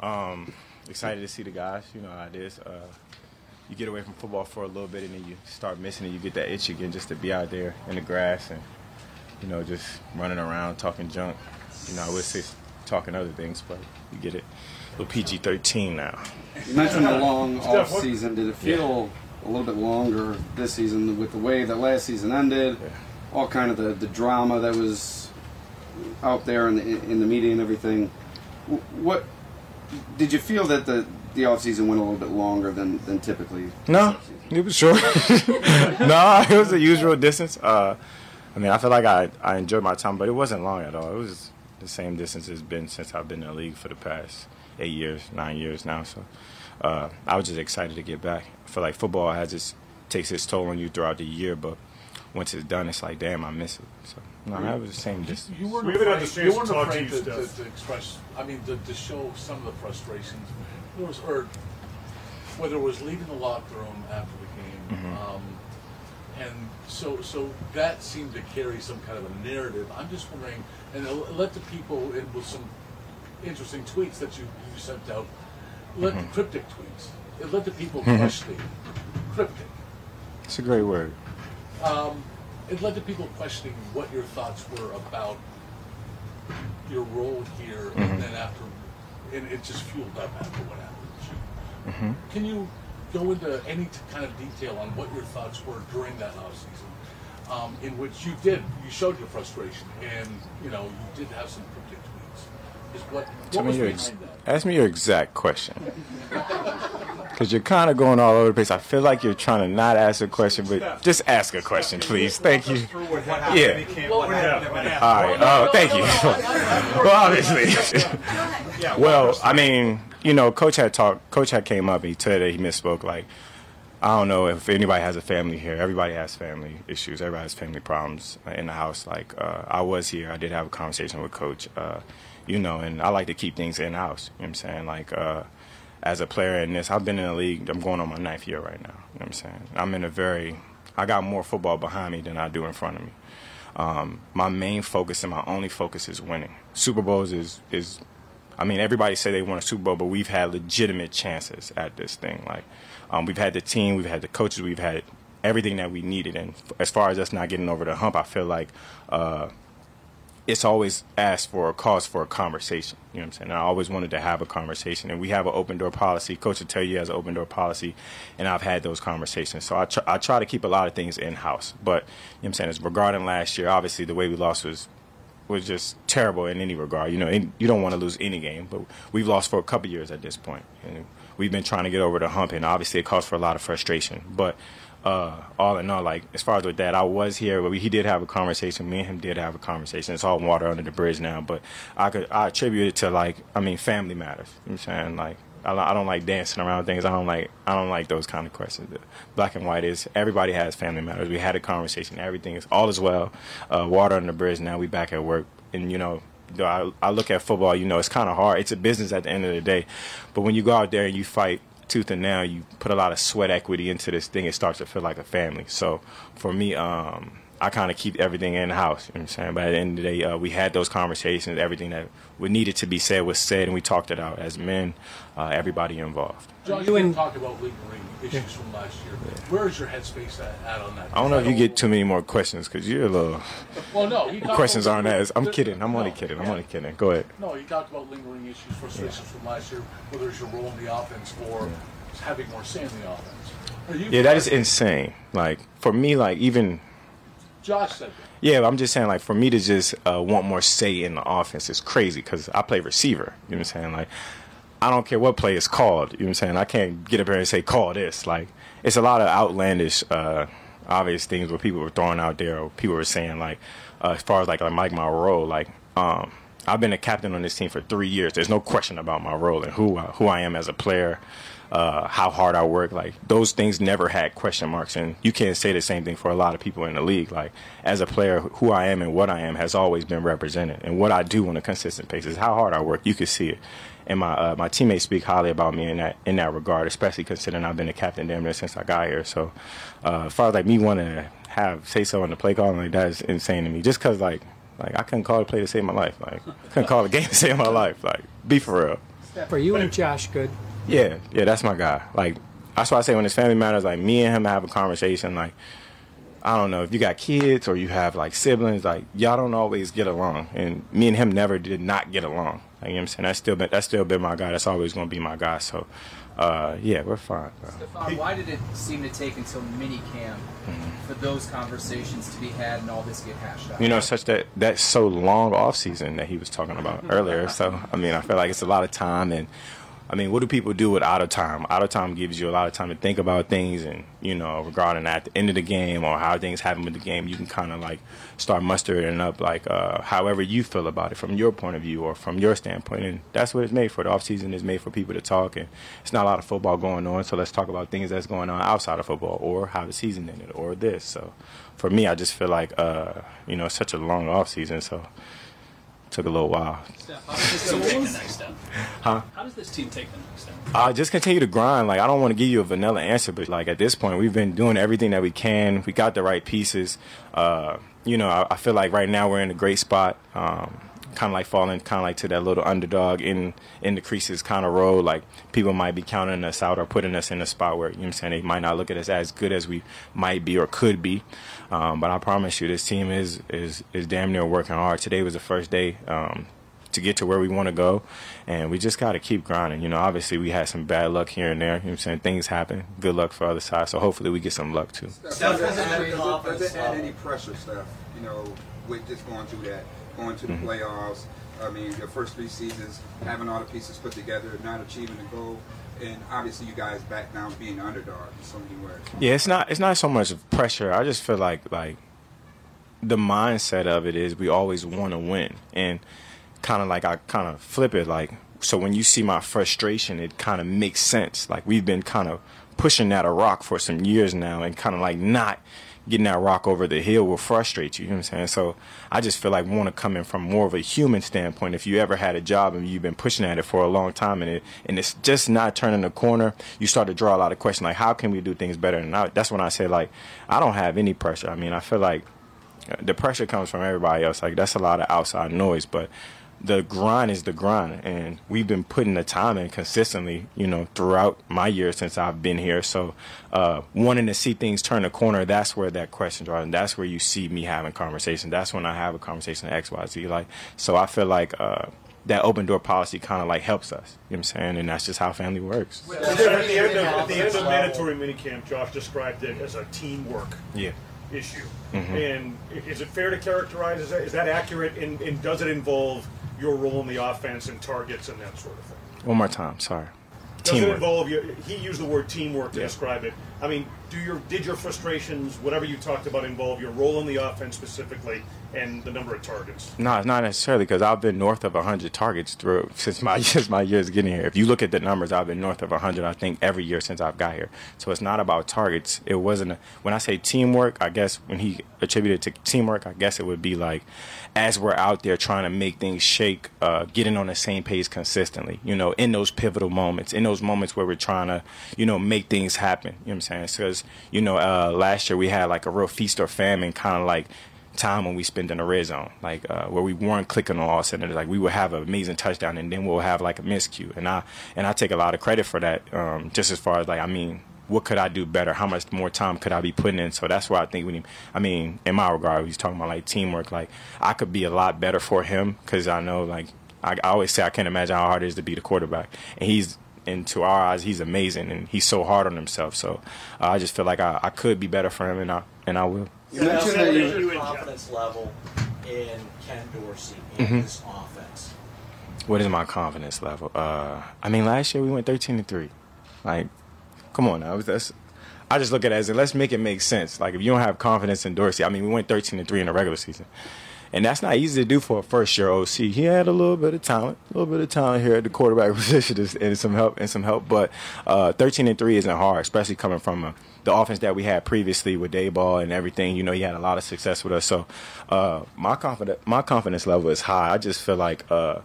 Um, excited to see the guys. You know how it is. Uh, you get away from football for a little bit, and then you start missing it. You get that itch again, just to be out there in the grass and you know just running around talking junk. You know, I would say talking other things, but you get it. A little PG-13 now. You mentioned the long off season. Did it feel a little bit longer this season with the way that last season ended? All kind of the, the drama that was out there in the, in the media and everything. What did you feel that the the off season went a little bit longer than, than typically? No, it was short. no, it was the usual distance. Uh, I mean, I feel like I, I enjoyed my time, but it wasn't long at all. It was the same distance it's been since I've been in the league for the past eight years, nine years now. So uh, I was just excited to get back. I feel like football has its takes its toll on you throughout the year, but once it's done, it's like, damn, I miss it. So no, that was the same distance. You weren't We haven't had the chance you to weren't talk to you, to, to, to express, I mean, to, to show some of the frustrations. There was, or whether it was leaving the locker room after the game, Mm-hmm. um, and so so that seemed to carry some kind of a narrative. I'm just wondering, and let the people in with some interesting tweets that you, you sent out, let Mm-hmm. cryptic tweets. It let the people question cryptic. It's a great word. Um, it led to people questioning what your thoughts were about your role here, and then after, and it just fueled up after what happened. you. Can you go into any t- kind of detail on what your thoughts were during that off season, um, in which you did you showed your frustration, and you know you did have some cryptic what Tell me your ex- that? ask me your exact question. Because you're kind of going all over the place. I feel like you're trying to not ask a question, but just ask a question, please. Thank you. Yeah. All right. Oh, thank you. well, obviously. well, I mean, you know, coach had talked. Coach had came up. and He said that he misspoke. Like, I don't know if anybody has a family here. Everybody has family issues. Everybody has family problems in the house. Like, uh, I was here. I did have a conversation with coach. Uh, you know, and I like to keep things in house. You know what I'm saying? Like, uh, as a player in this, I've been in the league. I'm going on my ninth year right now. You know what I'm saying? I'm in a very, I got more football behind me than I do in front of me. Um, my main focus and my only focus is winning. Super Bowls is is, I mean, everybody say they want a Super Bowl, but we've had legitimate chances at this thing. Like, um, we've had the team, we've had the coaches, we've had everything that we needed. And as far as us not getting over the hump, I feel like. Uh, it's always asked for a cause for a conversation. You know what I'm saying? And I always wanted to have a conversation, and we have an open door policy. Coach will tell you has an open door policy, and I've had those conversations. So I, tr- I try to keep a lot of things in house. But you know what I'm saying? It's regarding last year, obviously the way we lost was was just terrible in any regard. You know, in, you don't want to lose any game, but we've lost for a couple years at this point, and we've been trying to get over the hump, and obviously it calls for a lot of frustration. But uh, all in all, like as far as with that, I was here, but we, he did have a conversation. Me and him did have a conversation. It's all water under the bridge now, but I could I attribute it to like I mean, family matters. You know I'm saying like. I don't- I don't like dancing around things. I don't like I don't like those kind of questions. Black and white is everybody has family matters. We had a conversation. Everything is all is well. Uh, water under the bridge. Now we back at work, and you know I, I look at football. You know it's kind of hard. It's a business at the end of the day, but when you go out there and you fight tooth and nail. You put a lot of sweat equity into this thing. It starts to feel like a family. So for me, um, I kind of keep everything in house. You know what I'm saying? But at the end of the day, uh, we had those conversations. Everything that we needed to be said was said, and we talked it out as men, uh, everybody involved. John, you and talk about lingering issues from last year. Where is your headspace at, at on that? I don't know if you get too many more questions because you're a little. Well, no. He questions aren't as. I'm kidding. I'm only kidding. I'm yeah. only kidding. Go ahead. No, you talked about lingering issues, frustrations from last year, whether it's your role in the offense or having more say in the offense. Are you Yeah, that is insane. Like for me, like even Josh said that. Yeah, I'm just saying, like, for me to just uh, want more say in the offense is crazy because I play receiver. You know what I'm saying? Like, I don't care what play is called. You know what I'm saying? I can't get up here and say, call this. Like, it's a lot of outlandish, uh, obvious things where people were throwing out there or people were saying, like, uh, as far as, like, like my role, like, um, I've been a captain on this team for three years. There's no question about my role and who, I- who I am as a player. Uh, how hard I work, like those things never had question marks, and you can't say the same thing for a lot of people in the league. Like as a player, who I am and what I am has always been represented, and what I do on a consistent basis, how hard I work, you can see it. And my uh, my teammates speak highly about me in that in that regard, especially considering I've been a captain damn near since I got here. So, uh, as far as like me wanting to have say so in the play calling, like that is insane to me. Just because like like I couldn't call a play to save my life, like couldn't call a game to save my life, like be for real. For you and Josh, good. Yeah, yeah, that's my guy. Like that's why I say when it's family matters, like me and him have a conversation. Like I don't know if you got kids or you have like siblings, like y'all don't always get along, and me and him never did not get along. Like, you know what I'm saying? That's still been that's still been my guy. That's always gonna be my guy. So, uh, yeah, we're fine. bro. Stefon, why did it seem to take until mini camp Mm-hmm. for those conversations to be had and all this get hashed out? You know, such that that so long off season that he was talking about earlier. So I mean, I feel like it's a lot of time, and I mean, what do people do with out of time? Out of time gives you a lot of time to think about things, and you know, regarding at the end of the game or how things happen with the game, you can kind of like start mustering up like uh, however you feel about it from your point of view or from your standpoint, and that's what it's made for. The off season is made for people to talk, and it's not a lot of football going on, so let's talk about things that's going on outside of football or how the season ended or this. So for me, I just feel like uh, you know, it's such a long off season, so took a little while. How does this team take the next step? Huh? How does this team take the next step? Uh, just continue to grind. Like I don't want to give you a vanilla answer, but like at this point, we've been doing everything that we can. We got the right pieces. Uh, you know, I, I feel like right now we're in a great spot. Um, kind of like falling, kind of like to that little underdog in in the creases kind of role. Like people might be counting us out or putting us in a spot where you know what I'm saying they might not look at us as good as we might be or could be. Um, but I promise you, this team is is is damn near working hard. Today was the first day. Um, to get to where we want to go. And we just got to keep grinding. You know, obviously we had some bad luck here and there. You know what I'm saying? Things happen. Good luck for other side. So hopefully we get some luck too. Does it add, does it add any pressure, Steph? You know, with just going through that, going to the Mm-hmm. playoffs. I mean, your first three seasons, having all the pieces put together, not achieving the goal, and obviously you guys back down being underdog. Yeah, it's not it's not so much pressure. I just feel like like the mindset of it is we always want to win, and kind of like I kind of flip it like so when you see my frustration, it kind of makes sense. Like we've been kind of pushing at a rock for some years now, and kind of like not getting that rock over the hill will frustrate you. You know what I'm saying? So I just feel like want to come in from more of a human standpoint. If you ever had a job and you've been pushing at it for a long time and it and it's just not turning the corner, you start to draw a lot of questions like how can we do things better? And I, that's when I say like I don't have any pressure. I mean I feel like uh, the pressure comes from everybody else. Like that's a lot of outside noise, but the grind is the grind, and we've been putting the time in consistently, you know, throughout my years since I've been here. So, uh, wanting to see things turn a corner, that's where that question draws, and that's where you see me having conversation. That's when I have a conversation X, Y, Z. Like, so I feel like uh, that open door policy kind of like helps us. You know what I'm saying? And that's just how family works. At the end of, at the end of mandatory minicamp, Josh described it as a teamwork Yeah. issue. Mhm. And is it fair to characterize, is that, is that accurate, and, and does it involve your role in the offense and targets and that sort of thing? One more time. Sorry. Does it Teamwork. involve you? He used the word teamwork to Yeah. describe it. I mean, do your did your frustrations, whatever you talked about, involve your role in the offense specifically and the number of targets? No, it's not necessarily because I've been north of 100 targets through since my since my years getting here. If you look at the numbers, I've been north of 100. I think every year since I've got here. So it's not about targets. It wasn't a, when I say teamwork. I guess when he attributed to teamwork, I guess it would be like as we're out there trying to make things shake, uh, getting on the same page consistently. You know, in those pivotal moments, in those moments where we're trying to, you know, make things happen. You know what I'm saying? Because you know, uh, last year we had like a real feast or famine kind of like time when we spend in the red zone, like uh, where we weren't clicking on all cylinders. Like we would have an amazing touchdown, and then we'll have like a miscue. And I and I take a lot of credit for that. Um, just as far as like, I mean, what could I do better? How much more time could I be putting in? So that's why I think we need. I mean, in my regard, he's talking about like teamwork. Like I could be a lot better for him because I know like I, I always say I can't imagine how hard it is to be the quarterback, and he's. And to our eyes, he's amazing, and he's so hard on himself. So uh, I just feel like I, I could be better for him, and I and I will. You mentioned that your confidence level in Ken Dorsey in Mhm. this offense. What is my confidence level? Uh, I mean, last year we went thirteen to three. Like, come on now. That's, I just look at it as let's make it make sense. Like, if you don't have confidence in Dorsey, I mean, we went thirteen to three in the regular season, and that's not easy to do for a first year OC. He had a little bit of talent, a little bit of talent here at the quarterback position, and some help and some help. But uh, thirteen and three isn't hard, especially coming from uh the offense that we had previously with Daboll and everything. You know, he had a lot of success with us. So, uh, my confidence my confidence level is high. I just feel like. Uh,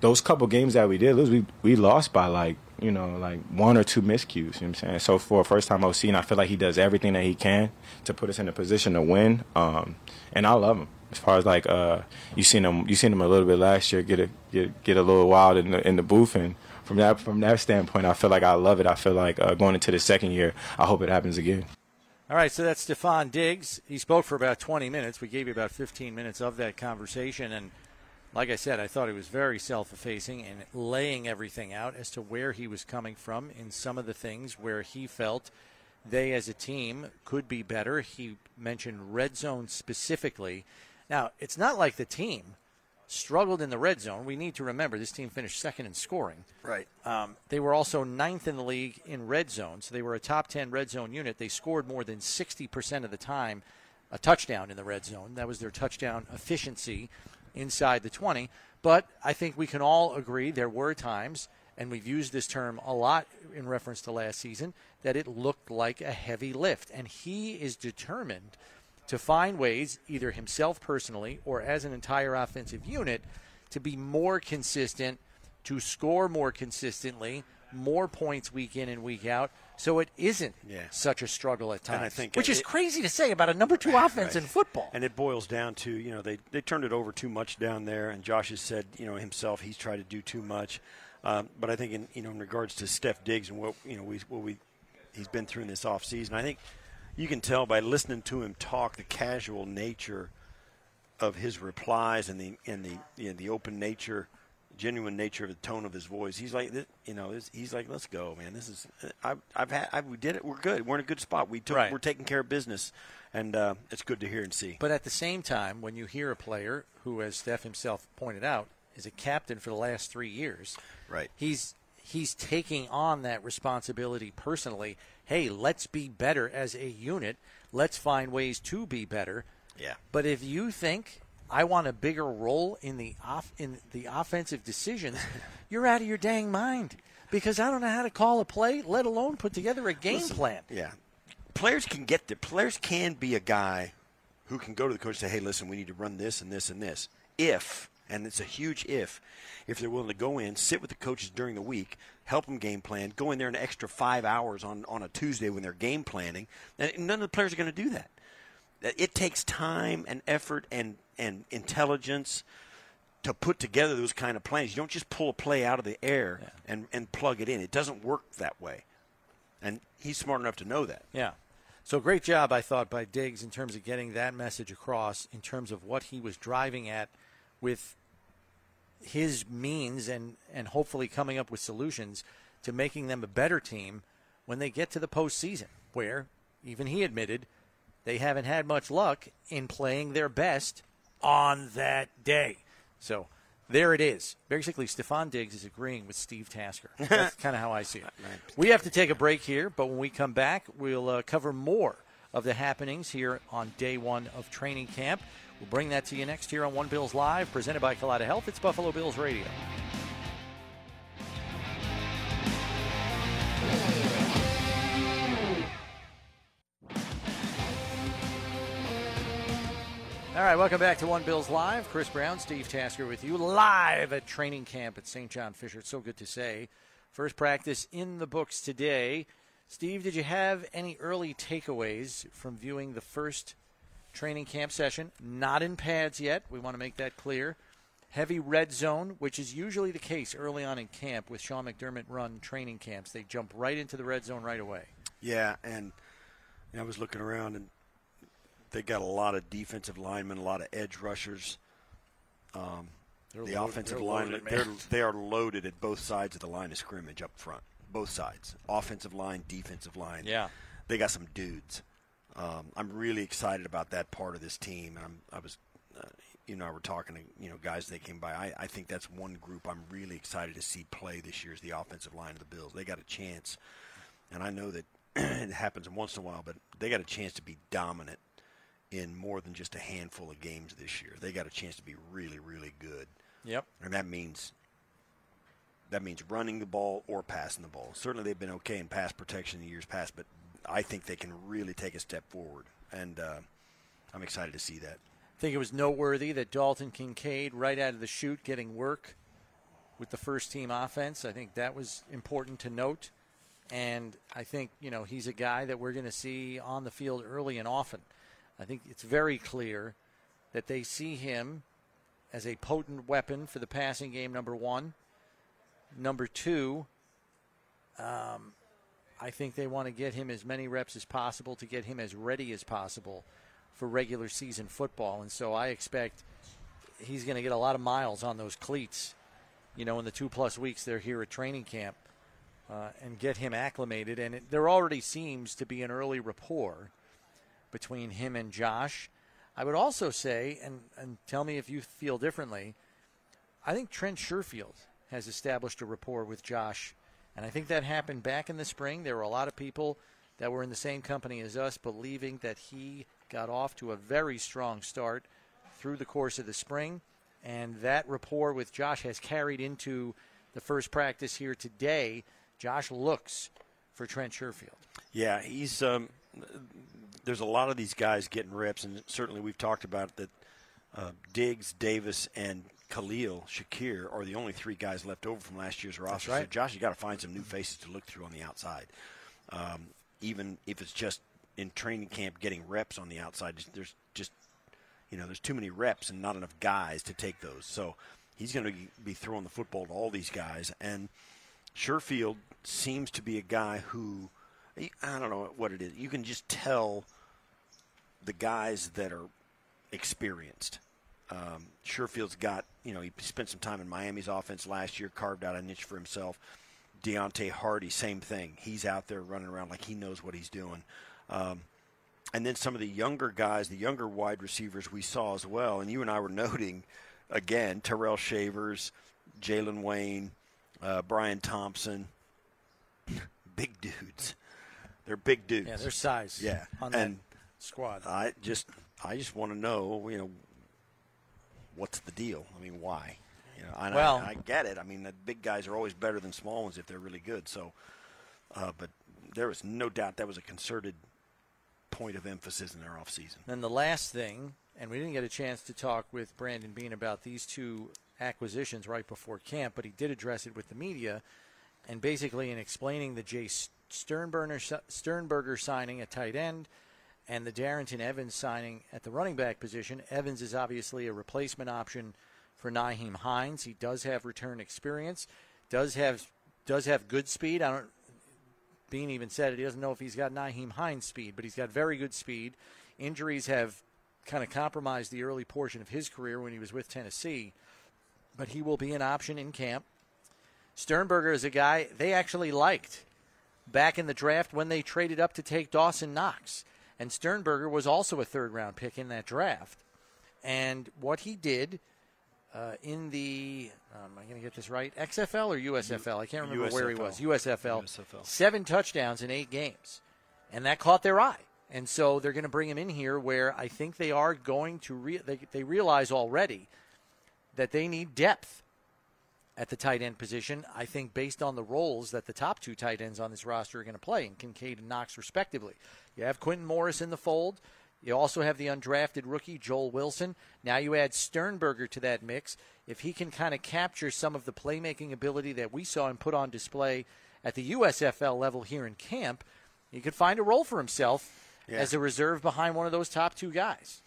those couple games that we did lose, we we lost by like you know like one or two miscues. You know what I'm saying? So for a first time OC, and I feel like he does everything that he can to put us in a position to win. Um, and I love him. As far as like uh, you seen them you seen him a little bit last year get a get get a little wild in the in the booth, and from that from that standpoint, I feel like I love it. I feel like uh, going into the second year, I hope it happens again. All right, so that's Stefon Diggs. He spoke for about 20 minutes. We gave you about 15 minutes of that conversation. And like I said, I thought he was very self effacing and laying everything out as to where he was coming from in some of the things where he felt they as a team could be better. He mentioned red zone specifically. Now, it's not like the team struggled in the red zone. We need to remember this team finished second in scoring. Right. Um, they were also ninth in the league in red zone, so they were a top 10 red zone unit. They scored more than 60% of the time a touchdown in the red zone. That was their touchdown efficiency inside the 20. But I think we can all agree there were times, and we've used this term a lot in reference to last season, that it looked like a heavy lift. And he is determined to find ways, either himself personally or as an entire offensive unit, to be more consistent, to score more consistently, more points week in and week out, so it isn't Yeah. such a struggle at times. And I think which is crazy to say about a number two offense Right. in football. And it boils down to, you know, they, they turned it over too much down there, and Josh has said, you know, himself, he's tried to do too much. Um, but I think, in you know, in regards to Steph Diggs and what you know, we what we he's been through in this offseason, I think you can tell by listening to him talk the casual nature of his replies and the and the you know, the open nature, genuine nature of the tone of his voice. He's like, you know, he's like, let's go, man. This is I've I've had I, we did it. We're good. We're in a good spot. We took Right. we're taking care of business, and uh, it's good to hear and see. But at the same time, when you hear a player who, as Steph himself pointed out, is a captain for the last three years, right? He's he's taking on that responsibility personally. Hey, let's be better as a unit. Let's find ways to be better. Yeah. But if you think I want a bigger role in the off in the offensive decisions, you're out of your dang mind. Because I don't know how to call a play, let alone put together a game Listen, plan. Yeah, players can get there. Players can be a guy who can go to the coach and say, "Hey, listen, we need to run this and this and this." If and it's a huge if, if they're willing to go in, sit with the coaches during the week, help them game plan, go in there an extra five hours on on a Tuesday when they're game planning. And none of the players are going to do that. Uh, it takes time and effort and and intelligence to put together those kind of plans. You don't just pull a play out of the air and, and plug it in. It doesn't work that way. And he's smart enough to know that. Yeah. So great job, I thought, by Diggs in terms of getting that message across, in terms of what he was driving at with his means and, and hopefully coming up with solutions to making them a better team when they get to the postseason, where even he admitted they haven't had much luck in playing their best on that day. So there it is. Basically, Stefon Diggs is agreeing with Steve Tasker. That's kind of how I see it. We have to take a break here, but when we come back, we'll uh, cover more of the happenings here on day one of training camp. We'll bring that to you next here on One Bills Live, presented by Kaleida Health. It's Buffalo Bills Radio. All right, welcome back to One Bills Live. Chris Brown, Steve Tasker with you live at training camp at St. John Fisher. It's so good to say. First practice in the books today. Steve, did you have any early takeaways from viewing the first training camp session? Not in pads yet. We want to make that clear. Heavy red zone, which is usually the case early on in camp with Sean McDermott run training camps. They jump right into the red zone right away. Yeah, and I was looking around and they got a lot of defensive linemen, a lot of edge rushers. Um, the loaded- offensive they're, line, loaded, they're they are loaded at both sides of the line of scrimmage up front. Both sides, offensive line, defensive line. Yeah. they got some dudes. Um, I'm really excited about that part of this team. I'm, I was, uh, you know, we're talking to you know guys that came by. I, I think that's one group I'm really excited to see play this year is the offensive line of the Bills. They got a chance, and I know that it happens once in a while, but they got a chance to be dominant in more than just a handful of games this year. They got a chance to be really, really good. Yep. And that means that means running the ball or passing the ball. Certainly, they've been okay in pass protection in years past, but I think they can really take a step forward, and uh, I'm excited to see that. I think it was noteworthy that Dalton Kincaid, right out of the chute, getting work with the first team offense. I think that was important to note. And I think, you know, he's a guy that we're going to see on the field early and often. I think it's very clear that they see him as a potent weapon for the passing game, number one. Number two, um, I think they want to get him as many reps as possible to get him as ready as possible for regular season football. And so I expect he's going to get a lot of miles on those cleats, you know, in the two plus weeks they're here at training camp uh, and get him acclimated. And it, there already seems to be an early rapport between him and Josh. I would also say, and, and tell me if you feel differently, I think Trent Sherfield has established a rapport with Josh. And I think that happened back in the spring. There were a lot of people that were in the same company as us believing that he got off to a very strong start through the course of the spring. And that rapport with Josh has carried into the first practice here today. Josh looks for Trent Sherfield. Yeah, he's. Um, there's a lot of these guys getting reps, and certainly we've talked about that. Uh, Diggs, Davis, and Khalil Shakir are the only three guys left over from last year's roster. right. So Josh, you got to find some new faces to look through on the outside. Um, even if it's just in training camp getting reps on the outside, there's just you know there's too many reps and not enough guys to take those. So he's going to be throwing the football to all these guys, and Sherfield seems to be a guy who I don't know what it is. You can just tell the guys that are experienced. Um, Sherfield's got, you know, he spent some time in Miami's offense last year, carved out a niche for himself. Deonte Harty, same thing. He's out there running around like he knows what he's doing. Um, and then some of the younger guys, the younger wide receivers we saw as well. And you and I were noting, again, Tyrell Shavers, Jalen Wayne, uh, Brian Thompson. big dudes. They're big dudes. Yeah, their size. Yeah, on that and squad. I just, I just want to know, you know, what's the deal? I mean, why? You know, and Well- I, I get it. I mean, the big guys are always better than small ones if they're really good. So, uh, but there was no doubt that was a concerted point of emphasis in their offseason. Then the last thing, and we didn't get a chance to talk with Brandon Beane about these two acquisitions right before camp, but he did address it with the media. And basically, in explaining the Jace Sternberger, Sternberger signing a tight end and the Darrynton Evans signing at the running back position, Evans is obviously a replacement option for Nyheim Hines. He does have return experience, does have does have good speed. I don't Beane even said it. He doesn't know if he's got Nyheim Hines speed, but he's got very good speed. Injuries have kind of compromised the early portion of his career when he was with Tennessee, but he will be an option in camp. Sternberger is a guy they actually liked back in the draft when they traded up to take Dawson Knox. And Sternberger was also a third round pick in that draft. And what he did uh, in the, um, am I going to get this right? XFL or USFL? I can't remember where he was. USFL. USFL. Seven touchdowns in eight games. And that caught their eye. And so they're going to bring him in here where I think they are going to re- they, they realize already that they need depth at the tight end position. I think based on the roles that the top two tight ends on this roster are going to play, in Kincaid and Knox respectively. You have Quintin Morris in the fold. You also have the undrafted rookie Joel Wilson. Now you add Sternberger to that mix. If he can kind of capture some of the playmaking ability that we saw him put on display at the USFL level here in camp, he could find a role for himself Yeah. as a reserve behind one of those top two guys.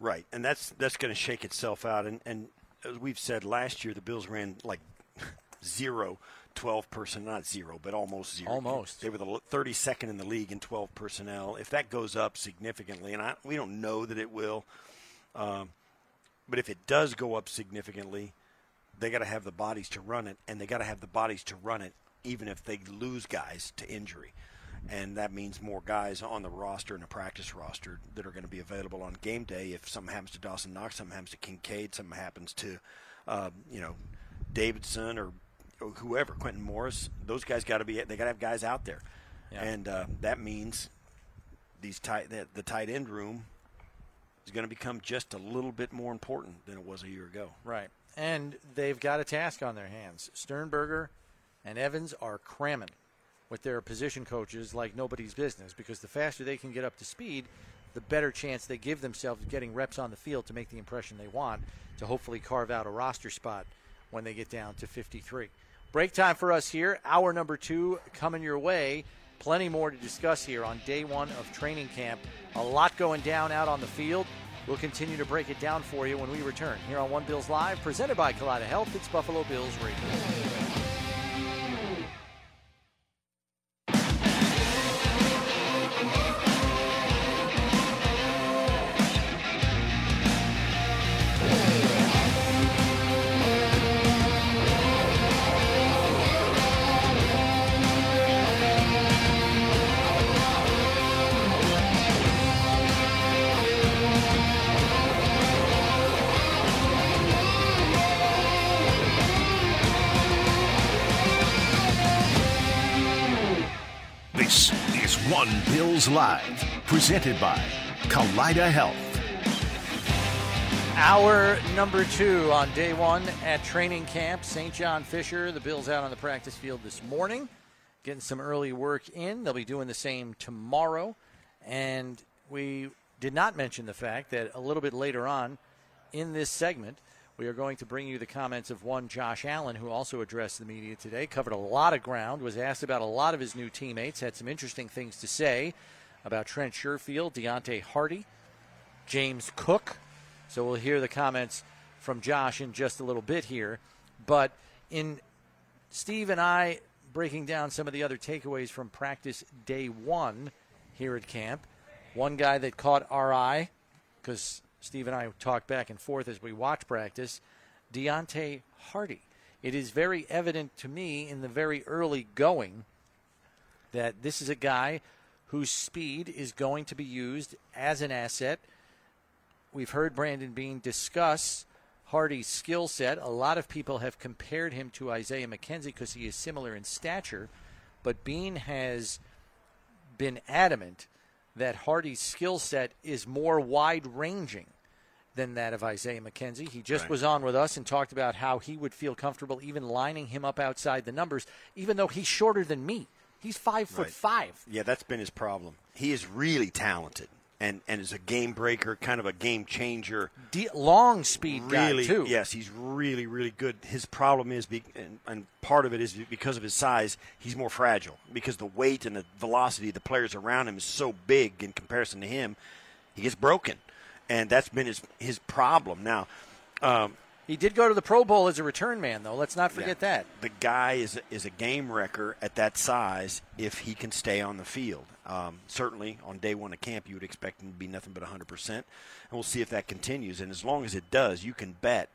Right, and that's that's going to shake itself out. And, and as we've said last year, the Bills ran like zero 12 personnel, not zero, but almost zero. Almost. They were the 32nd in the league in 12 personnel. If that goes up significantly, and I, we don't know that it will, um, but if it does go up significantly, they got to have the bodies to run it, and they got to have the bodies to run it even if they lose guys to injury. And that means more guys on the roster and the practice roster that are going to be available on game day. If something happens to Dawson Knox, something happens to Kincaid, something happens to, uh, you know, Davidson or, or whoever, Quintin Morris, those guys got to be. They got to have guys out there, and uh, that means these tight the, the tight end room is going to become just a little bit more important than it was a year ago. Right. And they've got a task on their hands. Sternberger and Evans are cramming with their position coaches like nobody's business because the faster they can get up to speed, the better chance they give themselves of getting reps on the field to make the impression they want to hopefully carve out a roster spot when they get down to 53. Break time for us here. Hour number two coming your way. Plenty more to discuss here on day one of training camp. A lot going down out on the field. We'll continue to break it down for you when we return here on One Bills Live, presented by Kaleida Health. It's Buffalo Bills Radio. Bills Live, presented by Kaleida Health. Hour number two on day one at training camp. St. John Fisher, the Bills out on the practice field this morning, getting some early work in. They'll be doing the same tomorrow. And we did not mention the fact that a little bit later on in this segment, we are going to bring you the comments of one Josh Allen, who also addressed the media today, covered a lot of ground, was asked about a lot of his new teammates, had some interesting things to say about Trent Sherfield, Deonte Harty, James Cook. So we'll hear the comments from Josh in just a little bit here. But in Steve and I breaking down some of the other takeaways from practice day one here at camp, one guy that caught our eye, because Steve and I talk back and forth as we watch practice, Deonte Harty. It is very evident to me in the very early going that this is a guy whose speed is going to be used as an asset. We've heard Brandon Beane discuss Harty's skill set. A lot of people have compared him to Isaiah McKenzie because he is similar in stature, but Beane has been adamant that Harty's skill set is more wide ranging than that of Isaiah McKenzie. He just Right. was on with us and talked about how he would feel comfortable even lining him up outside the numbers, even though he's shorter than me. He's five foot Right. five. Yeah, that's been his problem. He is really talented and, and is a game breaker, kind of a game changer. De- long speed guy, really, too. Yes, he's really, really good. His problem is, be, and, and part of it is because of his size, he's more fragile because the weight and the velocity of the players around him is so big in comparison to him. He gets broken, and that's been his his problem. Now, um, He did go to the Pro Bowl as a return man, though. Let's not forget yeah, that. the guy is is a game wrecker at that size if he can stay on the field. Um, certainly, on day one of camp, you would expect him to be nothing but 100%, and we'll see if that continues. And as long as it does, you can bet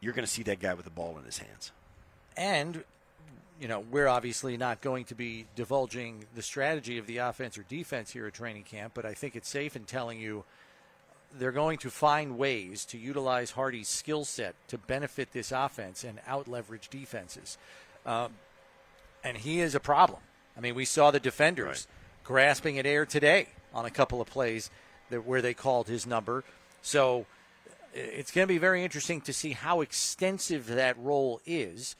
you're going to see that guy with the ball in his hands. And, you know, we're obviously not going to be divulging the strategy of the offense or defense here at training camp, but I think it's safe in telling you they're going to find ways to utilize Harty's skill set to benefit this offense and out leverage defenses. Um, and he is a problem. I mean, we saw the defenders grasping at air today on a couple of plays that, where they called his number. So it's going to be very interesting to see how extensive that role is.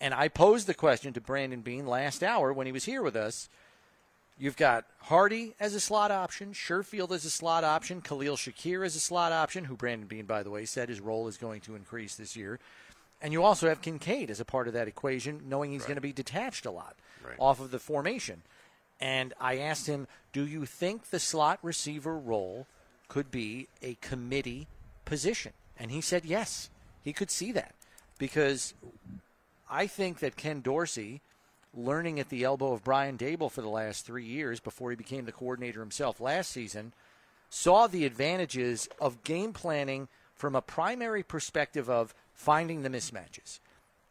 And I posed the question to Brandon Beane last hour when he was here with us. You've got Harty as a slot option, Sherfield as a slot option, Khalil Shakir as a slot option, who Brandon Beane, by the way, said his role is going to increase this year. And you also have Kincaid as a part of that equation, knowing he's right. going to be detached a lot right. off of the formation. And I asked him, Do you think the slot receiver role could be a committee position? And he said yes. He could see that because I think that Ken Dorsey, learning at the elbow of Brian Daboll for the last three years before he became the coordinator himself last season, saw the advantages of game planning from a primary perspective of finding the mismatches.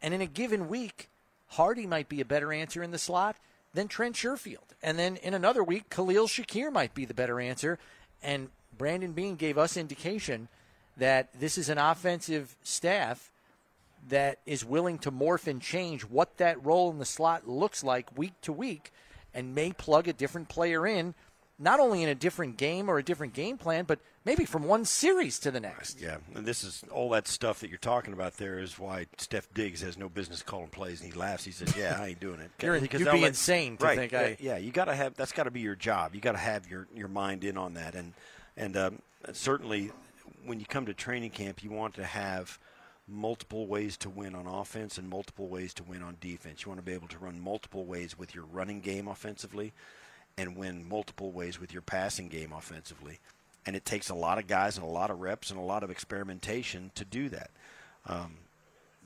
And in a given week, Harty might be a better answer in the slot than Trent Sherfield. And then in another week, Khalil Shakir might be the better answer. And Brandon Beane gave us indication that this is an offensive staff that is willing to morph and change what that role in the slot looks like week to week and may plug a different player in not only in a different game or a different game plan, but maybe from one series to the next. Yeah, and this is all that stuff that you're talking about. There is why Steph Diggs has no business calling plays, and he laughs. He says, "Yeah, I ain't doing it." you're because you'd be let, insane to right, think I. Yeah, you got to have that's got to be your job. You got to have your your mind in on that, and and um, certainly when you come to training camp, you want to have multiple ways to win on offense and multiple ways to win on defense. You want to be able to run multiple ways with your running game offensively and win multiple ways with your passing game offensively. And it takes a lot of guys and a lot of reps and a lot of experimentation to do that. Um,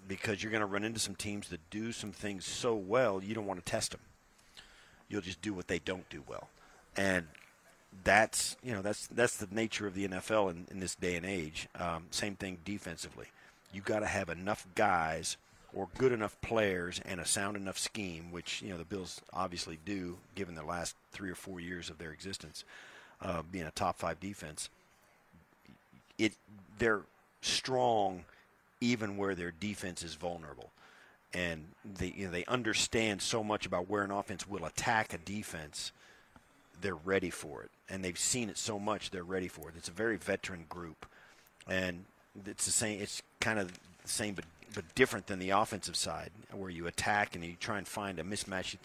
because you're going to run into some teams that do some things so well, you don't want to test them. You'll just do what they don't do well. And that's you know that's that's the nature of the NFL in, in this day and age. Um, same thing defensively. You got to have enough guys or good enough players and a sound enough scheme, which you know the Bills obviously do, given the last three or four years of their existence, uh, being a top five defense. It they're strong, even where their defense is vulnerable, and they you know they understand so much about where an offense will attack a defense. They're ready for it, and they've seen it so much. They're ready for it. It's a very veteran group, and it's the same. It's kind of the same, but but different than the offensive side, where you attack and you try and find a mismatch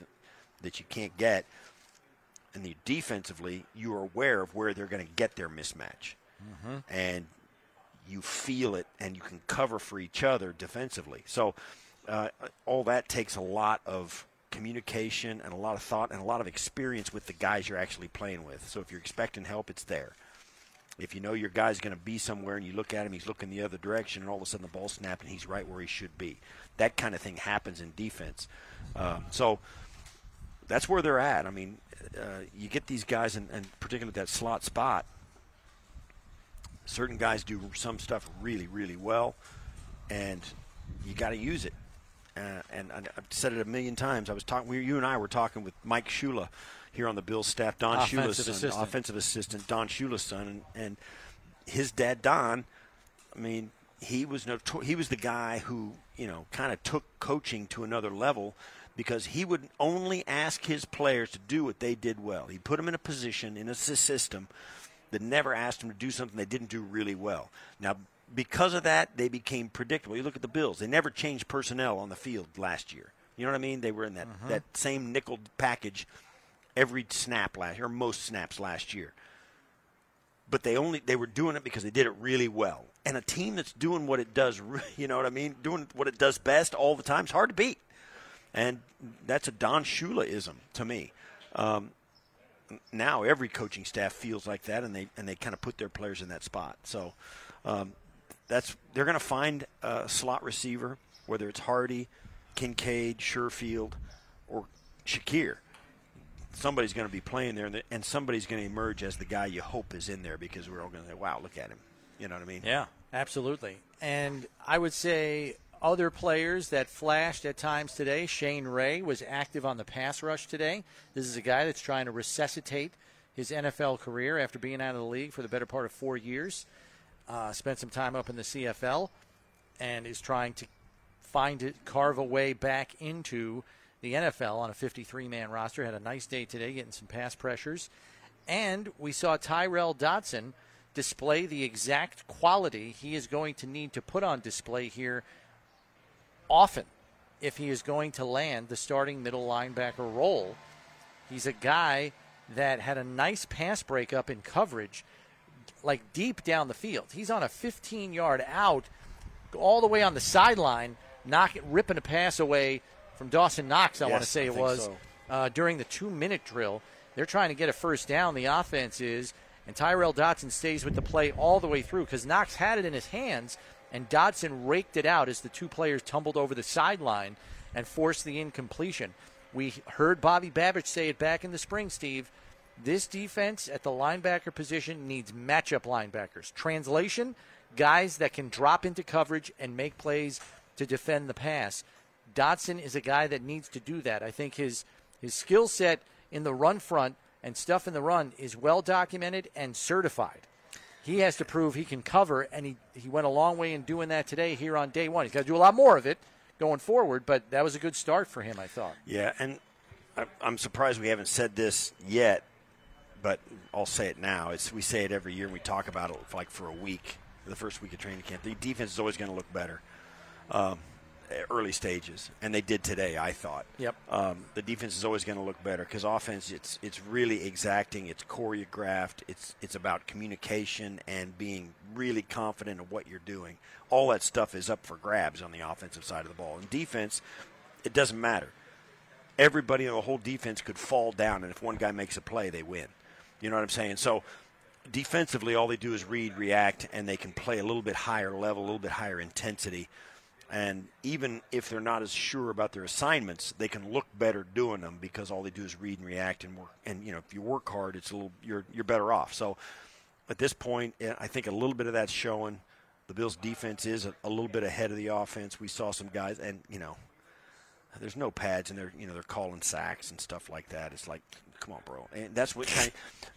that you can't get. And the defensively, you are aware of where they're going to get their mismatch, mm-hmm. and you feel it, and you can cover for each other defensively. So, uh, all that takes a lot of communication and a lot of thought and a lot of experience with the guys you're actually playing with. So, if you're expecting help, it's there if you know your guy's going to be somewhere and you look at him, he's looking the other direction, and all of a sudden the ball snapped and he's right where he should be. That kind of thing happens in defense. Um, so that's where they're at. I mean, uh, you get these guys, and particularly that slot spot. Certain guys do some stuff really, really well, and you got to use it. Uh, and I've said it a million times. I was talking. You and I were talking with Mike Shula here on the Bills staff, Don Shula's assistant. son, offensive assistant, Don Shula's son, and, and his dad Don. I mean, he was no, he was the guy who you know kind of took coaching to another level because he would only ask his players to do what they did well. He put them in a position in a system that never asked them to do something they didn't do really well. Now, because of that, they became predictable. You look at the Bills; they never changed personnel on the field last year. You know what I mean? They were in that, mm-hmm. that same nickel package every snap last year, most snaps last year. But they only they were doing it because they did it really well. And a team that's doing what it does, you know what I mean, doing what it does best all the time is hard to beat. And that's a Don Shula-ism to me. Um, now every coaching staff feels like that, and they and they kind of put their players in that spot. So um, that's they're going to find a slot receiver, whether it's Harty, Kincaid, Sherfield, or Shakir somebody's going to be playing there, and somebody's going to emerge as the guy you hope is in there because we're all going to say, "Wow, look at him." You know what I mean? Yeah, absolutely. And I would say other players that flashed at times today. Shane Ray was active on the pass rush today. This is a guy that's trying to resuscitate his NFL career after being out of the league for the better part of four years. Uh, spent some time up in the CFL and is trying to find it, carve a way back into the NFL on a 53 man roster. Had a nice day today getting some pass pressures. And we saw Tyrel Dodson display the exact quality he is going to need to put on display here often if he is going to land the starting middle linebacker role. He's a guy that had a nice pass breakup in coverage, like deep down the field. He's on a 15 yard out, all the way on the sideline, knocking, ripping a pass away from Dawson Knox, I Yes, want to say I it was, so. uh, during the two minute drill. They're trying to get a first down, the offense is, and Tyrel Dodson stays with the play all the way through because Knox had it in his hands, and Dodson raked it out as the two players tumbled over the sideline and forced the incompletion. We heard Bobby Babich say it back in the spring, Steve. This defense at the linebacker position needs matchup linebackers. Translation, guys that can drop into coverage and make plays to defend the pass. Dodson is a guy that needs to do that. I think his his skill set in the run front and stuff in the run is well documented and certified. He has to prove he can cover, and he, he went a long way in doing that today here on day one. He's got to do a lot more of it going forward, but that was a good start for him, I thought. Yeah, and I'm surprised we haven't said this yet, but I'll say it now. It's we say it every year and we talk about it for like for a week, the first week of training camp. The defense is always going to look better, um, early stages, and they did today. I thought. Yep. Um, the defense is always going to look better because offense, it's it's really exacting. It's choreographed. It's it's about communication and being really confident in what you're doing. All that stuff is up for grabs on the offensive side of the ball. And defense, it doesn't matter everybody in the whole defense could fall down, and if one guy makes a play, they win. You know what I'm saying? So defensively, all they do is read, react, and they can play a little bit higher level, a little bit higher intensity. And even if they're not as sure about their assignments, they can look better doing them because all they do is read and react and work. And you know, if you work hard, it's a little you're you're better off. So at this point, eh, I think a little bit of that's showing. The Bills' defense is a, a little bit ahead of the offense. We saw some guys, and you know, there's no pads and they're you know they're calling sacks and stuff like that. It's like, come on, bro. And that's what kind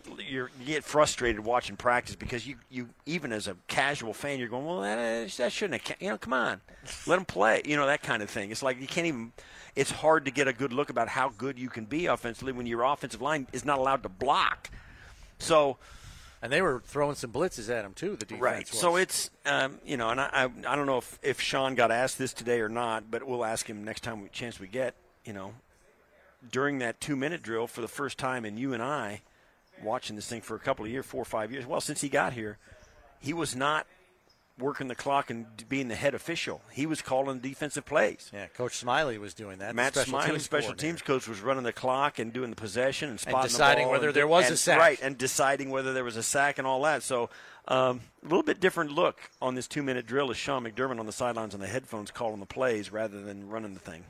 of, you get frustrated watching practice because you, you even as a casual fan, you're going, well, that, that shouldn't have, you know, come on, let them play, you know, that kind of thing. It's like you can't even. It's hard to get a good look about how good you can be offensively when your offensive line is not allowed to block. So. And they were throwing some blitzes at him too. The defense Right. was. So it's um, you know, and I, I I don't know if, if Sean got asked this today or not, but we'll ask him next time we chance we get. You know, during that two minute drill for the first time, and you and I watching this thing for a couple of years, four or five years. Well, since he got here, he was not working the clock and being the head official. He was calling defensive plays. Yeah, Coach Smiley was doing that. Matt special Smiley, teams special teams coach, was running the clock and doing the possession and spotting the deciding ball whether and- there was a sack. Right, and deciding whether there was a sack and all that. So um, a little bit different look on this two-minute drill is Sean McDermott on the sidelines on the headphones calling the plays rather than running the thing.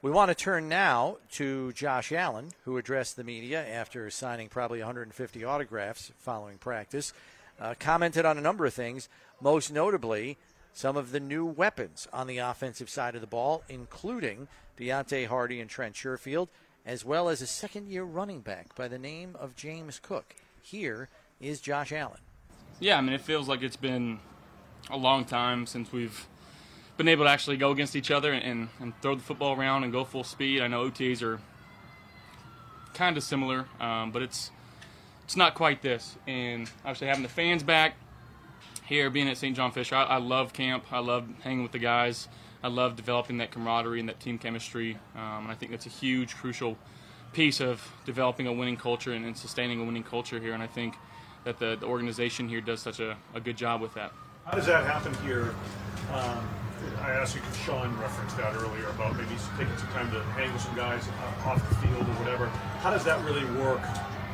We want to turn now to Josh Allen, who addressed the media after signing probably 150 autographs following practice. Uh, commented on a number of things, most notably some of the new weapons on the offensive side of the ball, including Deonte Harty and Trent Sherfield, as well as a second year running back by the name of James Cook. Here is Josh Allen. Yeah, I mean, it feels like it's been a long time since we've been able to actually go against each other and, and throw the football around and go full speed. I know OTAs are kind of similar, um, but it's it's not quite this. And obviously having the fans back here, being at St. John Fisher, I, I love camp. I love hanging with the guys. I love developing that camaraderie and that team chemistry. Um, and I think that's a huge, crucial piece of developing a winning culture and, and sustaining a winning culture here. And I think that the, the organization here does such a, a good job with that. How does that happen here? Um, I asked you, because Sean referenced that earlier about maybe taking some time to hang with some guys uh, off the field or whatever. How does that really work?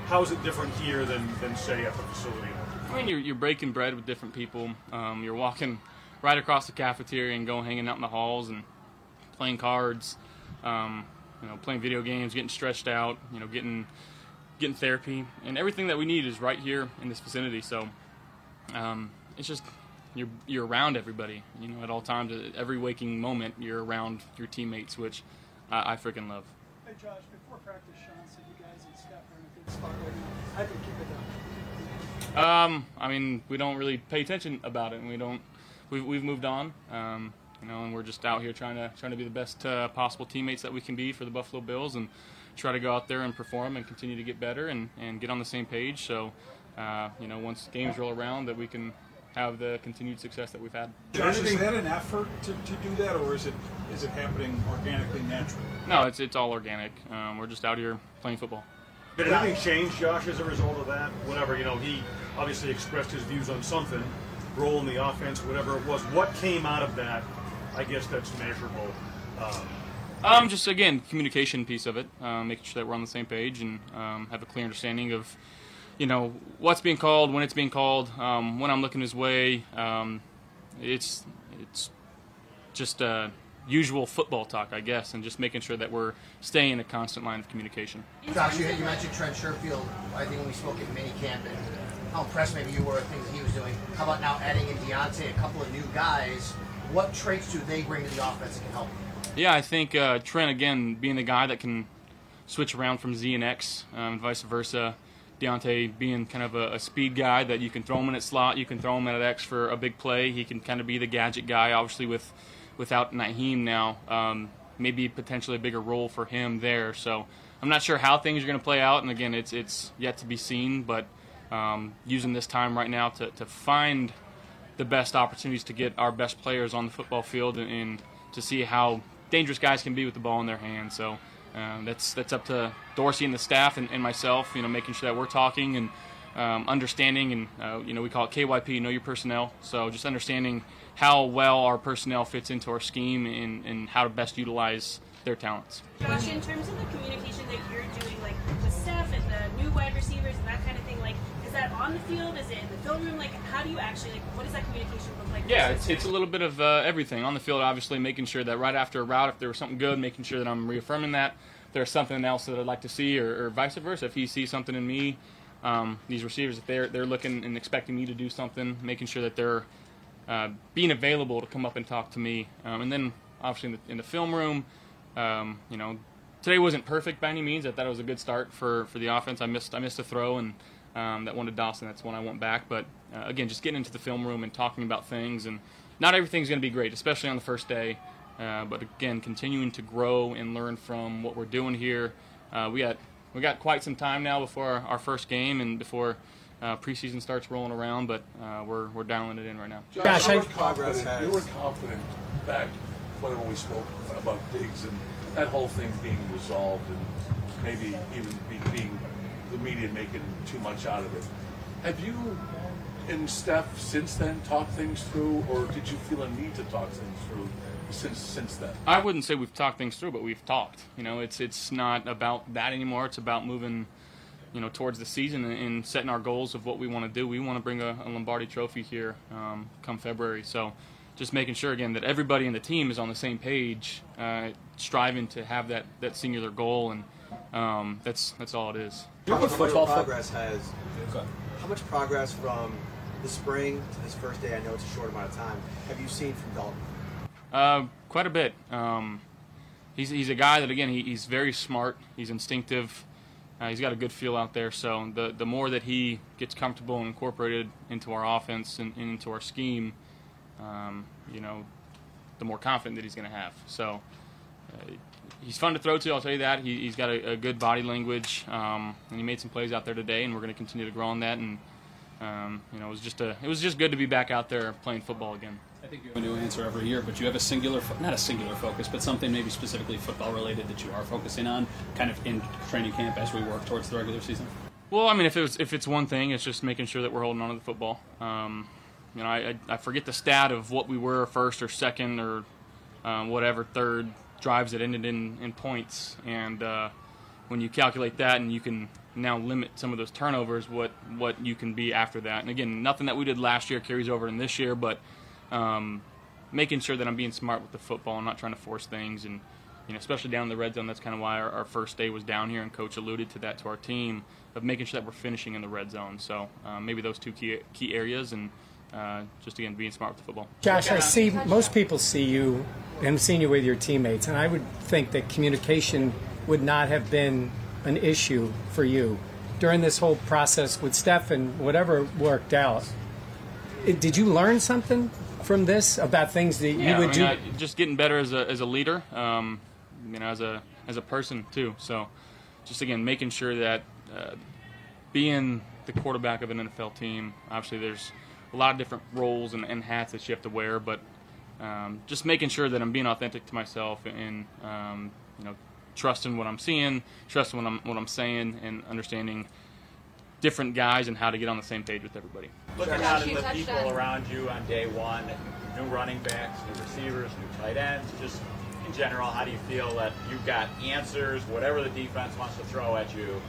How is it different here than, than say, at the facility? I mean, you're, you're breaking bread with different people. Um, you're walking right across the cafeteria and going hanging out in the halls and playing cards, um, you know, playing video games, getting stretched out, you know, getting getting therapy, and everything that we need is right here in this vicinity. So um, it's just you're you're around everybody, you know, at all times. Every waking moment, you're around your teammates, which I, I freaking love. Hey Josh, before practice, Sean said you guys Steph are in a good spot right now. Do you keep it up? Um, I mean, we don't really pay attention about it, and we don't. We've, we've moved on, um, you know, and we're just out here trying to trying to be the best uh, possible teammates that we can be for the Buffalo Bills, and try to go out there and perform and continue to get better and, and get on the same page. So, uh, you know, once games roll around, that we can have the continued success that we've had. Josh, is that an effort to, to do that, or is it is it happening organically, naturally? No, it's it's all organic. Um, we're just out here playing football. Did anything change, Josh, as a result of that? Whatever, you know, he obviously expressed his views on something, role in the offense, whatever it was. What came out of that? I guess that's measurable. Um, Um, just again, communication piece of it, um, making sure that we're on the same page and um, have a clear understanding of, you know, what's being called, when it's being called, um, when I'm looking his way. Um, it's it's just uh, usual football talk, I guess, and just making sure that we're staying in a constant line of communication. Josh, you, you mentioned Trent Sherfield. I think when we spoke at minicamp and how impressed maybe you were with things he was doing. How about now adding in Deonte, a couple of new guys? What traits do they bring to the offense that can help? Yeah, I think uh, Trent again being the guy that can switch around from Z and X, um, and vice versa. Deonte being kind of a, a, speed guy that you can throw him in at slot, you can throw him at X for a big play. He can kind of be the gadget guy. Obviously, with without Nyheim now, um, maybe potentially a bigger role for him there. So I'm not sure how things are going to play out, and again, it's it's yet to be seen. But um, using this time right now to, to find the best opportunities to get our best players on the football field and, and to see how dangerous guys can be with the ball in their hands. So uh, that's that's up to Dorsey and the staff and, and, myself. You know, making sure that we're talking and um, understanding, and uh, you know, we call it KYP, know your personnel. So just understanding how well our personnel fits into our scheme and, and how to best utilize their talents. Josh, in terms of the communication that you're doing, like with staff and the new wide receivers and that kind of thing, like is that on the field? Is it in the film room? Like, how do you actually like? What does that communication look like? Yeah, it's, it's a little bit of uh, everything on the field. Obviously, making sure that right after a route, if there was something good, making sure that I'm reaffirming that. There's something else that I'd like to see, or, or vice versa. If he sees something in me, um, these receivers, if they're they're looking and expecting me to do something, making sure that they're uh, being available to come up and talk to me. Um, and then obviously in the, in the film room, um, you know, today wasn't perfect by any means. I thought it was a good start for, for the offense. I missed I missed a throw and um, that one to Dawson. That's one I went back. But uh, again, just getting into the film room and talking about things, and not everything's going to be great, especially on the first day. Uh, but again, continuing to grow and learn from what we're doing here. Uh, we got we got quite some time now before our, our first game and before uh, preseason starts rolling around, but uh, we're we're dialing it in right now. Josh, you were confident. You were confident back when we spoke about Diggs and that whole thing being resolved and maybe even being the media making too much out of it. Have you and Steph since then talked things through, or did you feel a need to talk things through since since then? I wouldn't say we've talked things through, but we've talked. You know, it's it's not about that anymore. It's about moving, you know, towards the season and, and setting our goals of what we want to do. We want to bring a, a Lombardi Trophy here um, come February. So, just making sure again that everybody in the team is on the same page, uh, striving to have that that singular goal, and um, that's that's all it is. How much football progress has? How much progress from the spring to this first day? I know it's a short amount of time. Have you seen from Dalton? Uh, quite a bit. Um, he's he's a guy that again he, he's very smart. He's instinctive. Uh, he's got a good feel out there. So the the more that he gets comfortable and incorporated into our offense and, and into our scheme, um, you know, the more confident that he's going to have. So. Uh, he's fun to throw to. I'll tell you that. He, has got a, a, good body language, um, and he made some plays out there today, and we're going to continue to grow on that. And um, you know, it was just a it was just good to be back out there playing football again. I think you have a new answer every year, but you have a singular, not a singular focus, but something maybe specifically football related that you are focusing on, kind of in training camp as we work towards the regular season. Well, I mean, if it was, if it's one thing, it's just making sure that we're holding on to the football. Um, you know, I, I, I forget the stat of what we were first or second or um, whatever third drives that ended in, in points. And uh, when you calculate that and you can now limit some of those turnovers, what, what you can be after that. And again, nothing that we did last year carries over in this year, but um, making sure that I'm being smart with the football and not trying to force things. And, you know, especially down in the red zone, that's kind of why our, our first day was down here, and Coach alluded to that to our team of making sure that we're finishing in the red zone. So um, maybe those two key, key areas and uh, just again being smart with the football. Josh, I see most people see you and seen you with your teammates, and I would think that communication would not have been an issue for you during this whole process with Steph and whatever worked out. Did you learn something from this about things that yeah, you would I mean, do? I, just getting better as a, as a leader, um, you know, as a as a person too. So just again making sure that uh, being the quarterback of an NFL team, obviously there's a lot of different roles and, and hats that you have to wear, but um, just making sure that I'm being authentic to myself and um, you know trusting what I'm seeing, trusting what I'm what I'm saying, and understanding different guys and how to get on the same page with everybody. Looking out at the people around you on day one, new running backs, new receivers, new tight ends, just in general, how do you feel that you've got answers, whatever the defense wants to throw at you,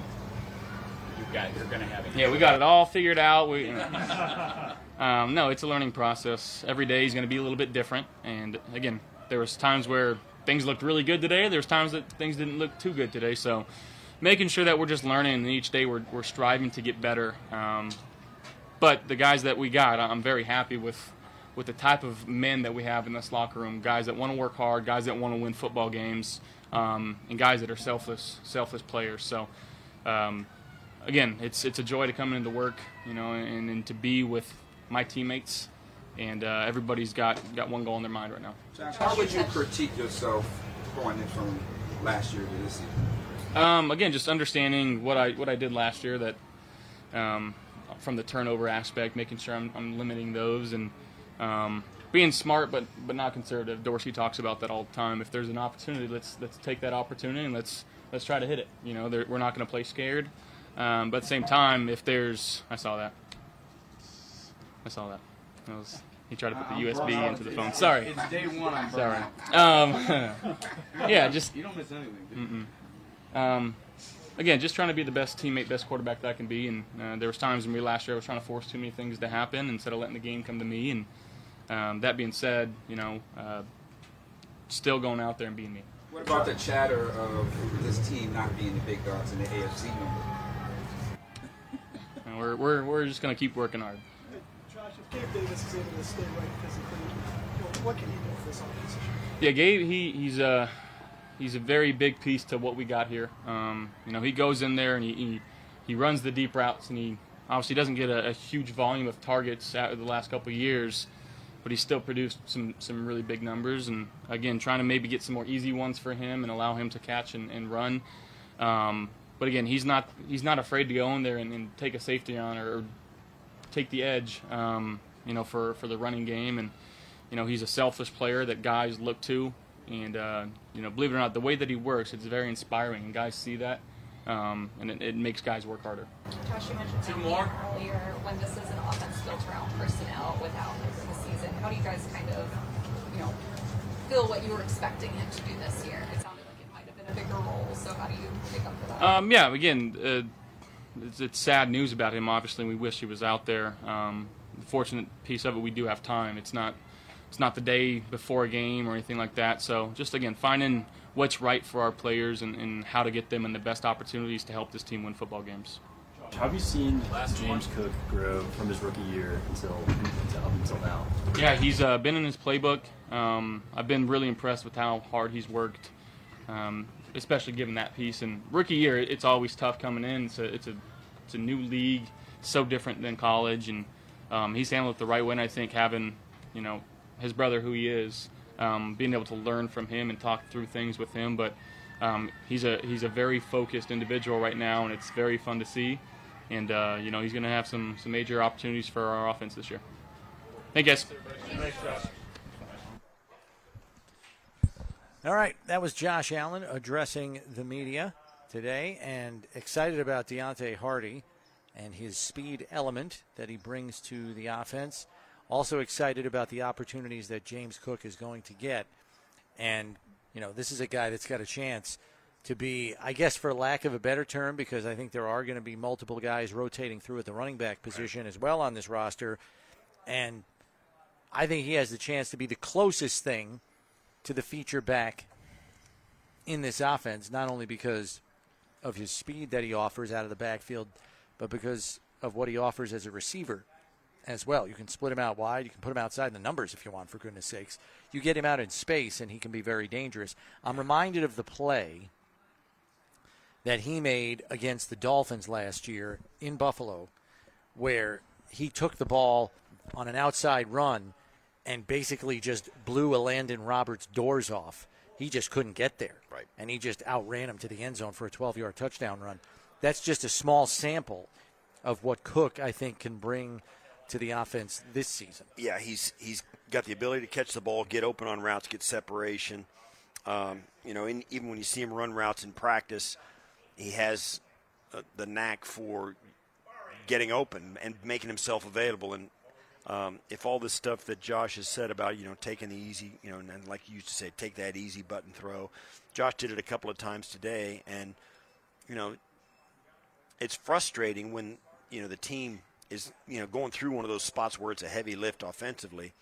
you've got, you're going to have answers. Yeah, we got it all figured out. We, um, no, it's a learning process. Every day is going to be a little bit different. And again, there was times where things looked really good today. There's times that things didn't look too good today. So making sure that we're just learning and each day we're, we're striving to get better. Um, but the guys that we got, I'm very happy with with the type of men that we have in this locker room. Guys that want to work hard, guys that want to win football games, um, and guys that are selfless, selfless players. So, um, again, it's it's a joy to come into work, you know, and, and to be with my teammates. And uh, everybody's got got one goal in their mind right now. How would you critique yourself going from last year to this season? Um, again, just understanding what I what I did last year. That um, from the turnover aspect, making sure I'm, I'm limiting those and um, being smart, but but not conservative. Dorsey talks about that all the time. If there's an opportunity, let's let's take that opportunity and let's let's try to hit it. You know, we're not going to play scared. Um, but at the same time, if there's, I saw that. I saw that. that was, he tried to put the USB into the phone. Sorry. It's day one. I'm Sorry. Um, yeah, just you don't miss anything. Um, again, just trying to be the best teammate, best quarterback that I can be. And uh, there was times in me last year I was trying to force too many things to happen instead of letting the game come to me. And um, that being said, you know, uh, still going out there and being me. What about the chatter of this team not being the big dogs in the AFC number? We're, we're, we're just going to keep working hard. Josh, if Gabe Davis is able to stay right physically, what can he do for this offense? Yeah, Gabe, he, he's a he's a very big piece to what we got here. Um, you know, he goes in there and he, he, he runs the deep routes, and he obviously doesn't get a, a huge volume of targets out of the last couple of years, but he still produced some some really big numbers. And again, trying to maybe get some more easy ones for him and allow him to catch and, and run. Um, but again, he's not he's not afraid to go in there and, and take a safety on or, or take the edge. Um, you know, for for the running game, and you know he's a selfish player that guys look to. And uh, you know, believe it or not, the way that he works, it's very inspiring, and guys see that, um, and it, it, makes guys work harder. Josh, you mentioned Two more. earlier when this is an offense built around personnel without him for the season. How do you guys kind of, you know, feel what you were expecting him to do this year? It sounded like it might have been a bigger role. So how do you make up for that? Um, yeah, again, uh, it's, it's, sad news about him. Obviously, we wish he was out there. Um, the fortunate piece of it, we do have time. It's not it's not the day before a game or anything like that. So just again, finding what's right for our players and, and how to get them in the best opportunities to help this team win football games. Have you seen James Cook grow from his rookie year until, until up until now? Yeah, he's uh, been in his playbook. Um, I've been really impressed with how hard he's worked, um, especially given that piece. And rookie year, it's always tough coming in. It's a it's a it's a new league, so different than college, and um, he's handled it the right way. And I think having you know his brother who he is, um, being able to learn from him and talk through things with him. But um, he's a he's a very focused individual right now, and it's very fun to see. And uh, you know he's going to have some some major opportunities for our offense this year. Thank you guys. All right, that was Josh Allen addressing the media today, and excited about Deonte Harty and his speed element that he brings to the offense. Also excited about the opportunities that James Cook is going to get. And, you know, this is a guy that's got a chance to be, I guess, for lack of a better term, because I think there are going to be multiple guys rotating through at the running back position as well on this roster. And I think he has the chance to be the closest thing to the feature back in this offense, not only because of his speed that he offers out of the backfield, but because of what he offers as a receiver as well. You can split him out wide. You can put him outside in the numbers if you want, for goodness sakes. You get him out in space, and he can be very dangerous. I'm reminded of the play that he made against the Dolphins last year in Buffalo, where he took the ball on an outside run and basically just blew Elandon Roberts doors off. He just couldn't get there. Right. And he just outran him to the end zone for a 12 yard touchdown run. That's just a small sample of what Cook, I think, can bring to the offense this season. Yeah, he's he's got the ability to catch the ball, get open on routes, get separation. Um, you know, in, even when you see him run routes in practice, he has uh, the knack for getting open and making himself available. And um, if all this stuff that Josh has said about you know taking the easy, you know, and, and like you used to say, take that easy button throw, Josh did it a couple of times today, and you know, it's frustrating when you know the team is you know going through one of those spots where it's a heavy lift offensively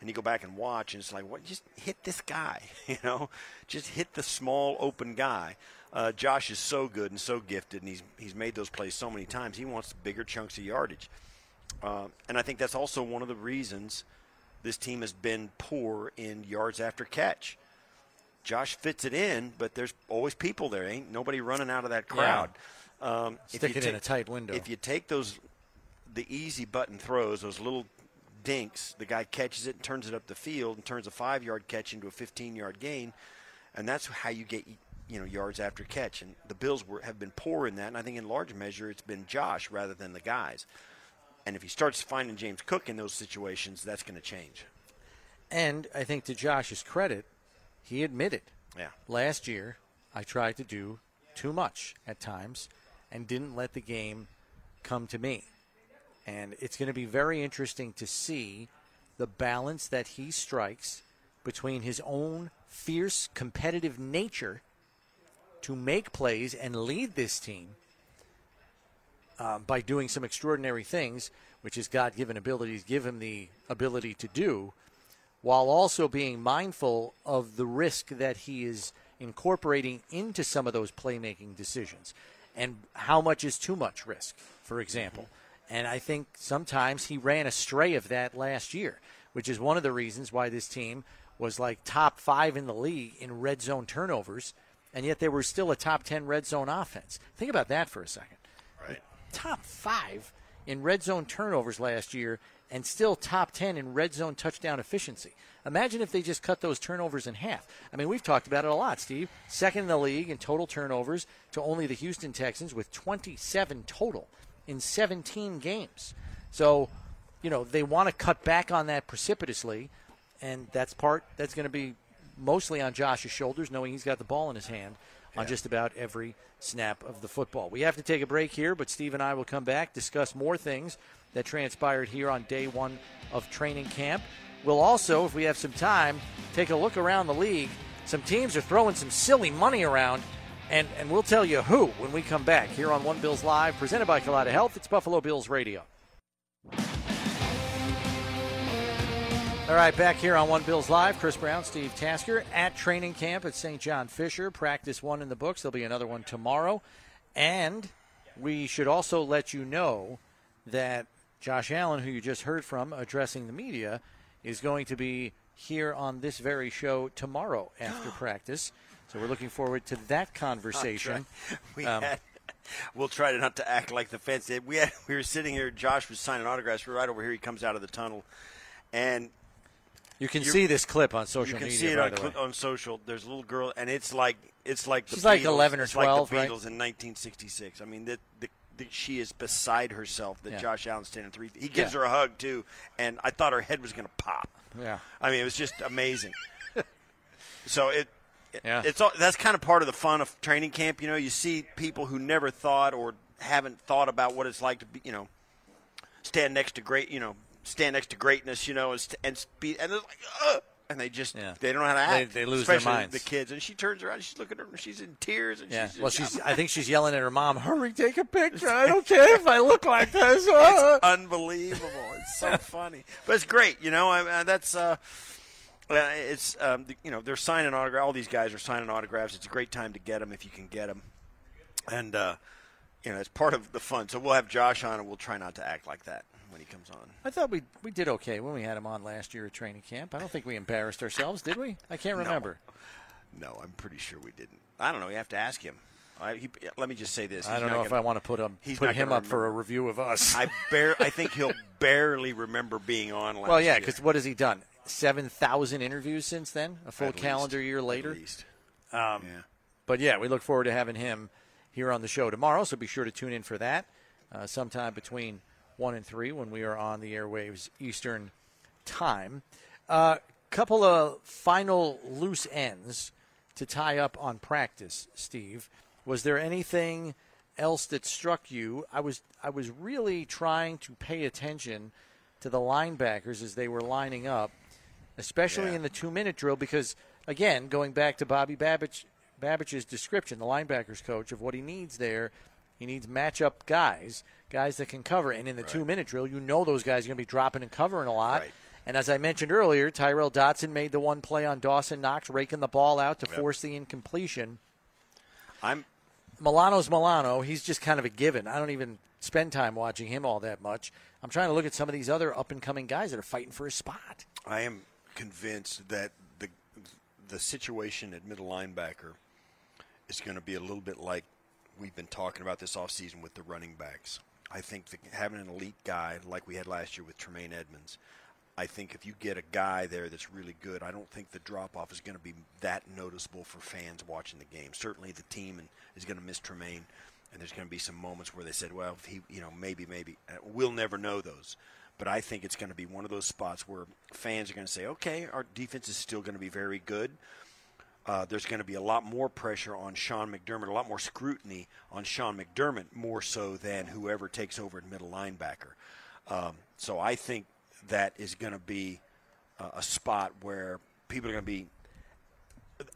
and you go back and watch and it's like what just hit this guy you know? Just hit the small open guy. Uh, josh is so good and so gifted and he's, he's made those plays so many times he wants bigger chunks of yardage. Uh, and i think that's also one of the reasons this team has been poor in yards after catch. Josh fits it in but there's always people there. Ain't nobody running out of that crowd. Um, if Stick it in a tight window. if you take those the easy button throws, those little dinks, the guy catches it and turns it up the field and turns a five yard catch into a 15 yard gain, and that's how you get you know yards after catch. And the Bills were, have been poor in that, and I think in large measure it's been Josh rather than the guys. And if he starts finding James Cook in those situations, that's going to change. And I think to Josh's credit, he admitted Yeah. last year I tried to do too much at times and didn't let the game come to me. And it's going to be very interesting to see the balance that he strikes between his own fierce competitive nature to make plays and lead this team uh, by doing some extraordinary things, which his God given abilities give him the ability to do, while also being mindful of the risk that he is incorporating into some of those playmaking decisions and how much is too much risk, for example. And I think sometimes he ran astray of that last year, which is one of the reasons why this team was like top five in the league in red zone turnovers, and yet they were still a top 10 red zone offense. Think about that for a second. Right. Top five in red zone turnovers last year, and still top 10 in red zone touchdown efficiency. Imagine if they just cut those turnovers in half. I mean, we've talked about it a lot, Steve. Second in the league in total turnovers to only the Houston Texans with 27 total in 17 games. So, you know, they want to cut back on that precipitously, and that's part that's going to be mostly on Josh's shoulders, knowing he's got the ball in his hand on just about every snap of the football. We have to take a break here, but Steve and I will come back, discuss more things that transpired here on day one of training camp. We'll also, if we have some time, take a look around the league. Some teams are throwing some silly money around, and, and we'll tell you who when we come back here on One Bills Live, presented by Kaleida Health. It's Buffalo Bills Radio. All right, back here on One Bills Live, Chris Brown, Steve Tasker at training camp at St. John Fisher. Practice one in the books. There'll be another one tomorrow. And we should also let you know that Josh Allen, who you just heard from addressing the media, is going to be here on this very show tomorrow after practice. So we're looking forward to that conversation. We Um, had, we'll try to not to act like the fence. We had, we were sitting here. Josh was signing autographs. We're right over here. He comes out of the tunnel, and You can see this clip on social You can media, see it on, cl- on social. There's a little girl, and it's like it's like the She's like Beatles. 11 or It's like 12, the right? Beatles in 1966. I mean, the, the, the, she is beside herself that Yeah. Josh Allen's standing three. He gives Yeah. her a hug too, and I thought her head was going to pop. Yeah. I mean, it was just amazing. so it. Yeah. It's all, that's kind of part of the fun of training camp. You know, you see people who never thought or haven't thought about what it's like to be, you know, stand next to great, you know, stand next to greatness, you know, and, and be, and they're like, Ugh! and they just they don't know how to act. they lose their minds. The kids, and she turns around, she's looking at her, she's in tears, and Yeah. she's Well, she's. I think she's yelling at her mom, "Hurry, take a picture! I don't care if I look like this." Ah." it's unbelievable. It's so funny, but it's great. You know, I, I, that's uh, uh, it's um, you know they're signing autographs. All these guys are signing autographs. It's a great time to get them if you can get them, and uh, you know it's part of the fun. So we'll have Josh on, and we'll try not to act like that when he comes on. I thought we we did okay when we had him on last year at training camp. I don't think we embarrassed ourselves, did we? I can't remember. No, I'm pretty sure we didn't. I don't know. You have to ask him. I, he, let me just say this. I don't know if gonna- I want to put him he's put him up for a review of us. I bare. I think he'll barely remember being on last well, yeah, because what has he done? Seven thousand interviews since then. A full At least. calendar year At later. least. Um, but yeah, we look forward to having him here on the show tomorrow. So be sure to tune in for that uh, sometime between one and three when we are on the airwaves Eastern time. A uh, couple of final loose ends to tie up on practice, Steve. Was there anything else that struck you? I was I was really trying to pay attention to the linebackers as they were lining up, especially Yeah. in the two minute drill, because again, going back to Bobby Babich Babich's description, the linebackers coach of what he needs there, he needs matchup guys, guys that can cover. And in the two minute drill, you know those guys are going to be dropping and covering a lot. And as I mentioned earlier, Tyrel Dodson made the one play on Dawson Knox, raking the ball out to Yep. force the incompletion. I'm Milano's Milano. He's just kind of a given. I don't even spend time watching him all that much. I'm trying to look at some of these other up and coming guys that are fighting for a spot. I am convinced that the the situation at middle linebacker is going to be a little bit like we've been talking about this offseason with the running backs. I think that having an elite guy like we had last year with Tremaine Edmunds, I think if you get a guy there that's really good, I don't think the drop off is going to be that noticeable for fans watching the game. Certainly, the team is going to miss Tremaine, and there's going to be some moments where they said, "Well, he, you know, maybe, maybe." We'll never know those, but I think it's going to be one of those spots where fans are going to say, "Okay, our defense is still going to be very good." Uh, there's going to be a lot more pressure on Sean McDermott, a lot more scrutiny on Sean McDermott, more so than whoever takes over at middle linebacker. Um, so I think that is going to be uh, a spot where people are going to be,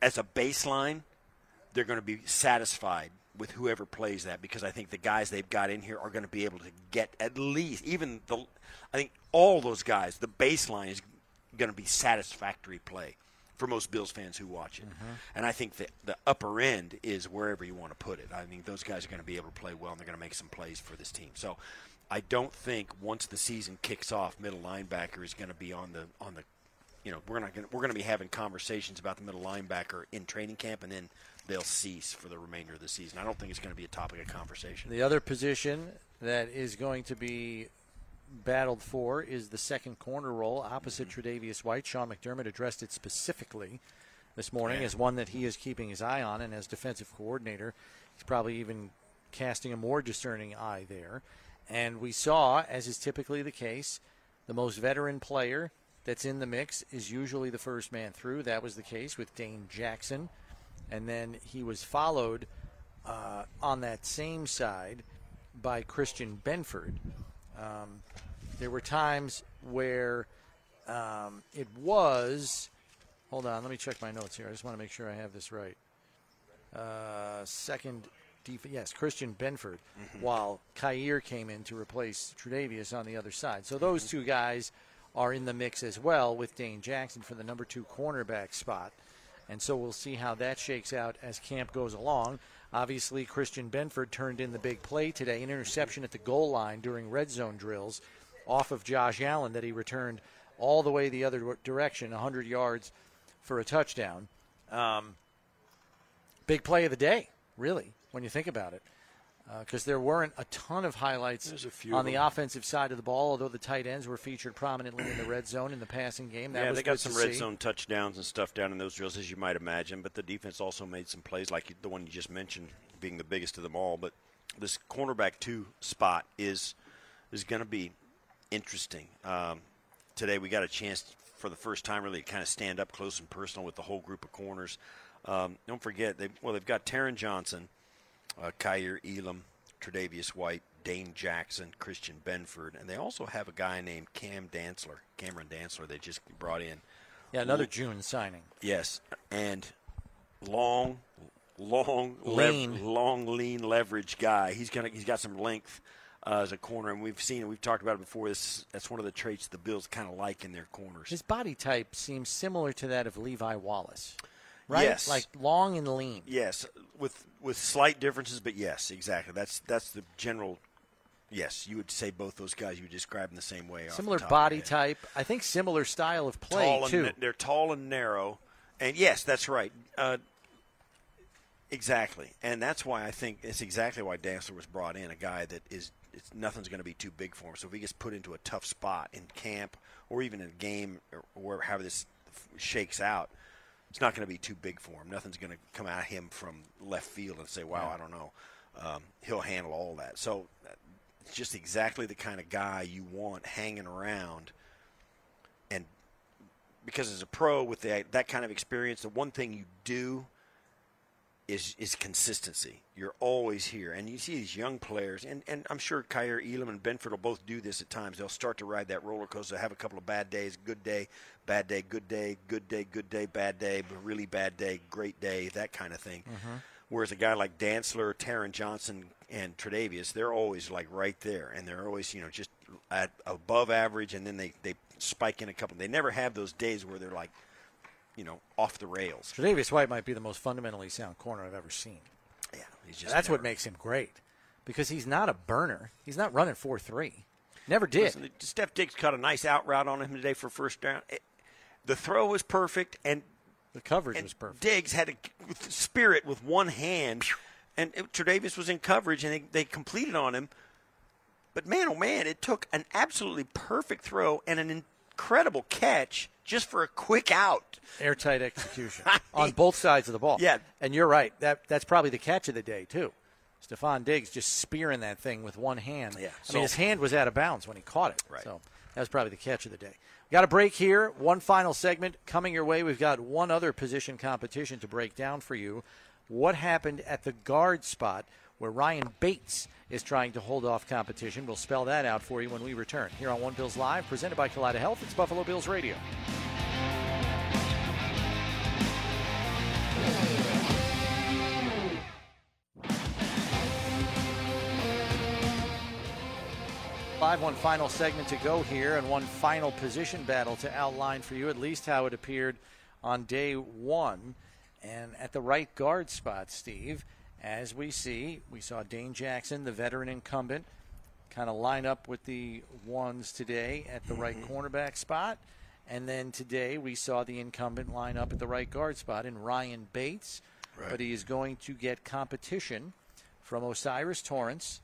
as a baseline, they're going to be satisfied with whoever plays that because I think the guys they've got in here are going to be able to get at least even the. I think all those guys, the baseline is going to be satisfactory play for most Bills fans who watch it. Mm-hmm. And I think that the upper end is wherever you want to put it. I think those guys are going to be able to play well and they're going to make some plays for this team. So I don't think once the season kicks off, middle linebacker is going to be on the on the you know, we're not going we're going to be having conversations about the middle linebacker in training camp and then they'll cease for the remainder of the season. I don't think it's going to be a topic of conversation. The other position that is going to be battled for is the second corner role opposite mm-hmm. Tre'Davious White. Sean McDermott addressed it specifically this morning Yeah. as one that he is keeping his eye on, and as defensive coordinator, he's probably even casting a more discerning eye there. And we saw, as is typically the case, the most veteran player that's in the mix is usually the first man through. That was the case with Dane Jackson. And then he was followed uh, on that same side by Christian Benford. Um, there were times where um, it was. Hold on, let me check my notes here. I just want to make sure I have this right. Uh, second, def- yes, Christian Benford, while Kaiir came in to replace Tredavious on the other side. So those two guys are in the mix as well with Dane Jackson for the number two cornerback spot. And so we'll see how that shakes out as camp goes along. Obviously, Christian Benford turned in the big play today, an interception at the goal line during red zone drills off of Josh Allen that he returned all the way the other direction, 100 yards for a touchdown. Um, big play of the day, really, when you think about it. Because there weren't a ton of highlights on the offensive side of the ball, although the tight ends were featured prominently in the red zone in the passing game. That yeah, they got some red see. zone touchdowns and stuff down in those drills, as you might imagine. But the defense also made some plays, like the one you just mentioned, being the biggest of them all. But this cornerback two spot is is going to be interesting. Um, today we got a chance for the first time really to kind of stand up close and personal with the whole group of corners. Um, don't forget they well they've got Taron Johnson, uh, Kaiir Elam, Tre'Davious White, Dane Jackson, Christian Benford, and they also have a guy named Cam Dantzler, Cameron Dantzler. They just brought in. Yeah, another June signing. Yes, and long, long, Lean. lev- long, lean leverage guy. He's gonna. He's got some length uh, as a corner, and we've seen it. We've talked about it before. This that's one of the traits the Bills kind of like in their corners. His body type seems similar to that of Levi Wallace, right? Yes. Like long and lean. Yes, with with slight differences, but yes, exactly. That's that's the general. Yes, you would say both those guys you would describe in the same way. Similar top of your body type. I think similar style of play tall too. And, they're tall and narrow, and yes, that's right. Uh, exactly, and that's why I think it's exactly why Dantzler was brought in. A guy that is it's, nothing's going to be too big for him. So if he gets put into a tough spot in camp or even in a game or however this shakes out, it's not going to be too big for him. Nothing's going to come at him from left field and say, "Wow, I don't know." Um, he'll handle all that. So it's just exactly the kind of guy you want hanging around. And because as a pro with that that kind of experience, the one thing you do is is consistency. You're always here, and you see these young players, and, and I'm sure Kaiir Elam and Benford will both do this at times. They'll start to ride that roller coaster, have a couple of bad days, good day, bad day, good day, good day, good day, bad day, but really bad day, great day, that kind of thing. Mm-hmm. Whereas a guy like Dantzler, Taron Johnson, and Tredavious, they're always like right there, and they're always you know just at above average, and then they they spike in a couple. They never have those days where they're like, you know, off the rails. Tre'Davious White might be the most fundamentally sound corner I've ever seen. Yeah, he's just that's what makes him great because he's not a burner. He's not running four three. Never did. Listen, Steph Diggs caught a nice out route on him today for first down. It- the throw was perfect, and the coverage and was perfect. Diggs had a spirit with one hand, and it, Tre'Davious was in coverage, and they, they completed on him. But man, oh man, it took an absolutely perfect throw and an incredible catch just for a quick out. Airtight execution on both sides of the ball. Yeah. and you're right. That that's probably the catch of the day too. Stefon Diggs just spearing that thing with one hand. Yeah, I so- mean his hand was out of bounds when he caught it. Right. So that was probably the catch of the day. We got a break here. One final segment coming your way. We've got one other position competition to break down for you. What happened at the guard spot where Ryan Bates is trying to hold off competition? We'll spell that out for you when we return here on One Bills Live, presented by Kaleida Health. It's Buffalo Bills Radio. Live, one final segment to go here, and one final position battle to outline for you, at least how it appeared on day one. And at the right guard spot, Steve, as we see, we saw Dane Jackson, the veteran incumbent, kind of line up with the ones today at the right mm-hmm. cornerback spot. And then today we saw the incumbent line up at the right guard spot in Ryan Bates. Right. But he is going to get competition from O'Cyrus Torrence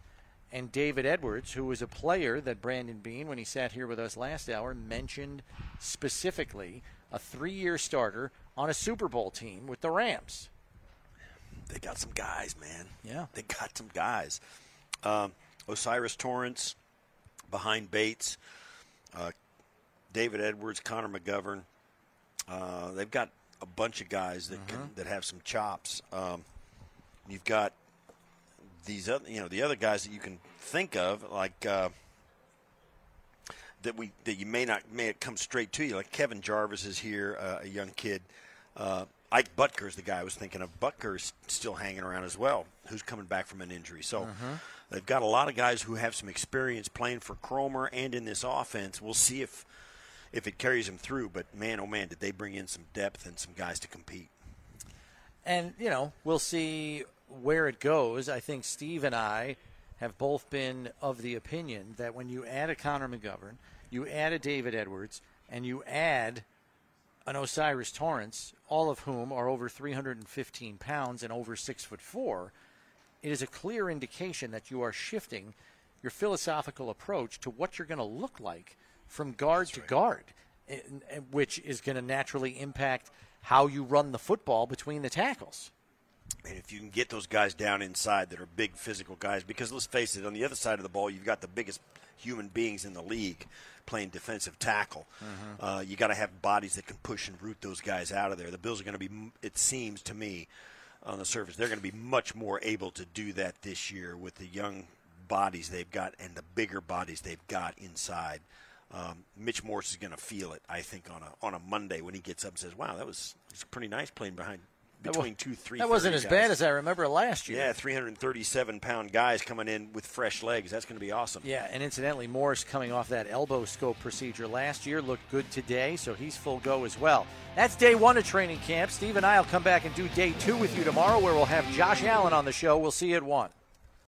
and David Edwards, who was a player that Brandon Beane, when he sat here with us last hour, mentioned specifically a three year starter on a Super Bowl team with the Rams. They got some guys, man. Yeah. They got some guys. Um, O'Cyrus Torrence behind Bates, uh, David Edwards, Connor McGovern. Uh, they've got a bunch of guys that can, that have some chops. Um, you've got these other, you know, the other guys that you can think of, like uh, that we that you may not may it come straight to you. Like Kevin Jarvis is here, uh, a young kid. Uh, Ike Boettger is the guy I was thinking of. Boettger's still hanging around as well, who's coming back from an injury. So Mhm. they've got a lot of guys who have some experience playing for Kromer and in this offense. We'll see if if it carries them through. But man, oh man, did they bring in some depth and some guys to compete. And, you know, we'll see where it goes. I think Steve and I have both been of the opinion that when you add a Connor McGovern, you add a David Edwards, and you add an O'Cyrus Torrence, all of whom are over 315 pounds and over six foot four, it is a clear indication that you are shifting your philosophical approach to what you're going to look like from guard to guard, and- and which is going to naturally impact how you run the football between the tackles. And if you can get those guys down inside that are big physical guys, because let's face it, on the other side of the ball, you've got the biggest human beings in the league playing defensive tackle. Uh, you got to have bodies that can push and root those guys out of there. The Bills are going to be, it seems to me, on the surface, they're going to be much more able to do that this year with the young bodies they've got and the bigger bodies they've got inside. Um, Mitch Morse is going to feel it, I think, on a on a Monday when he gets up and says, "Wow, that was, was pretty nice playing behind That between two, three. That wasn't as guys. bad as I remember last year. Yeah, 337 pound guys coming in with fresh legs. That's going to be awesome. Yeah, and incidentally, Morris coming off that elbow scope procedure last year looked good today, so he's full go as well. That's day one of training camp. Steve and I will come back and do day two with you tomorrow, where we'll have Josh Allen on the show. We'll see you at one.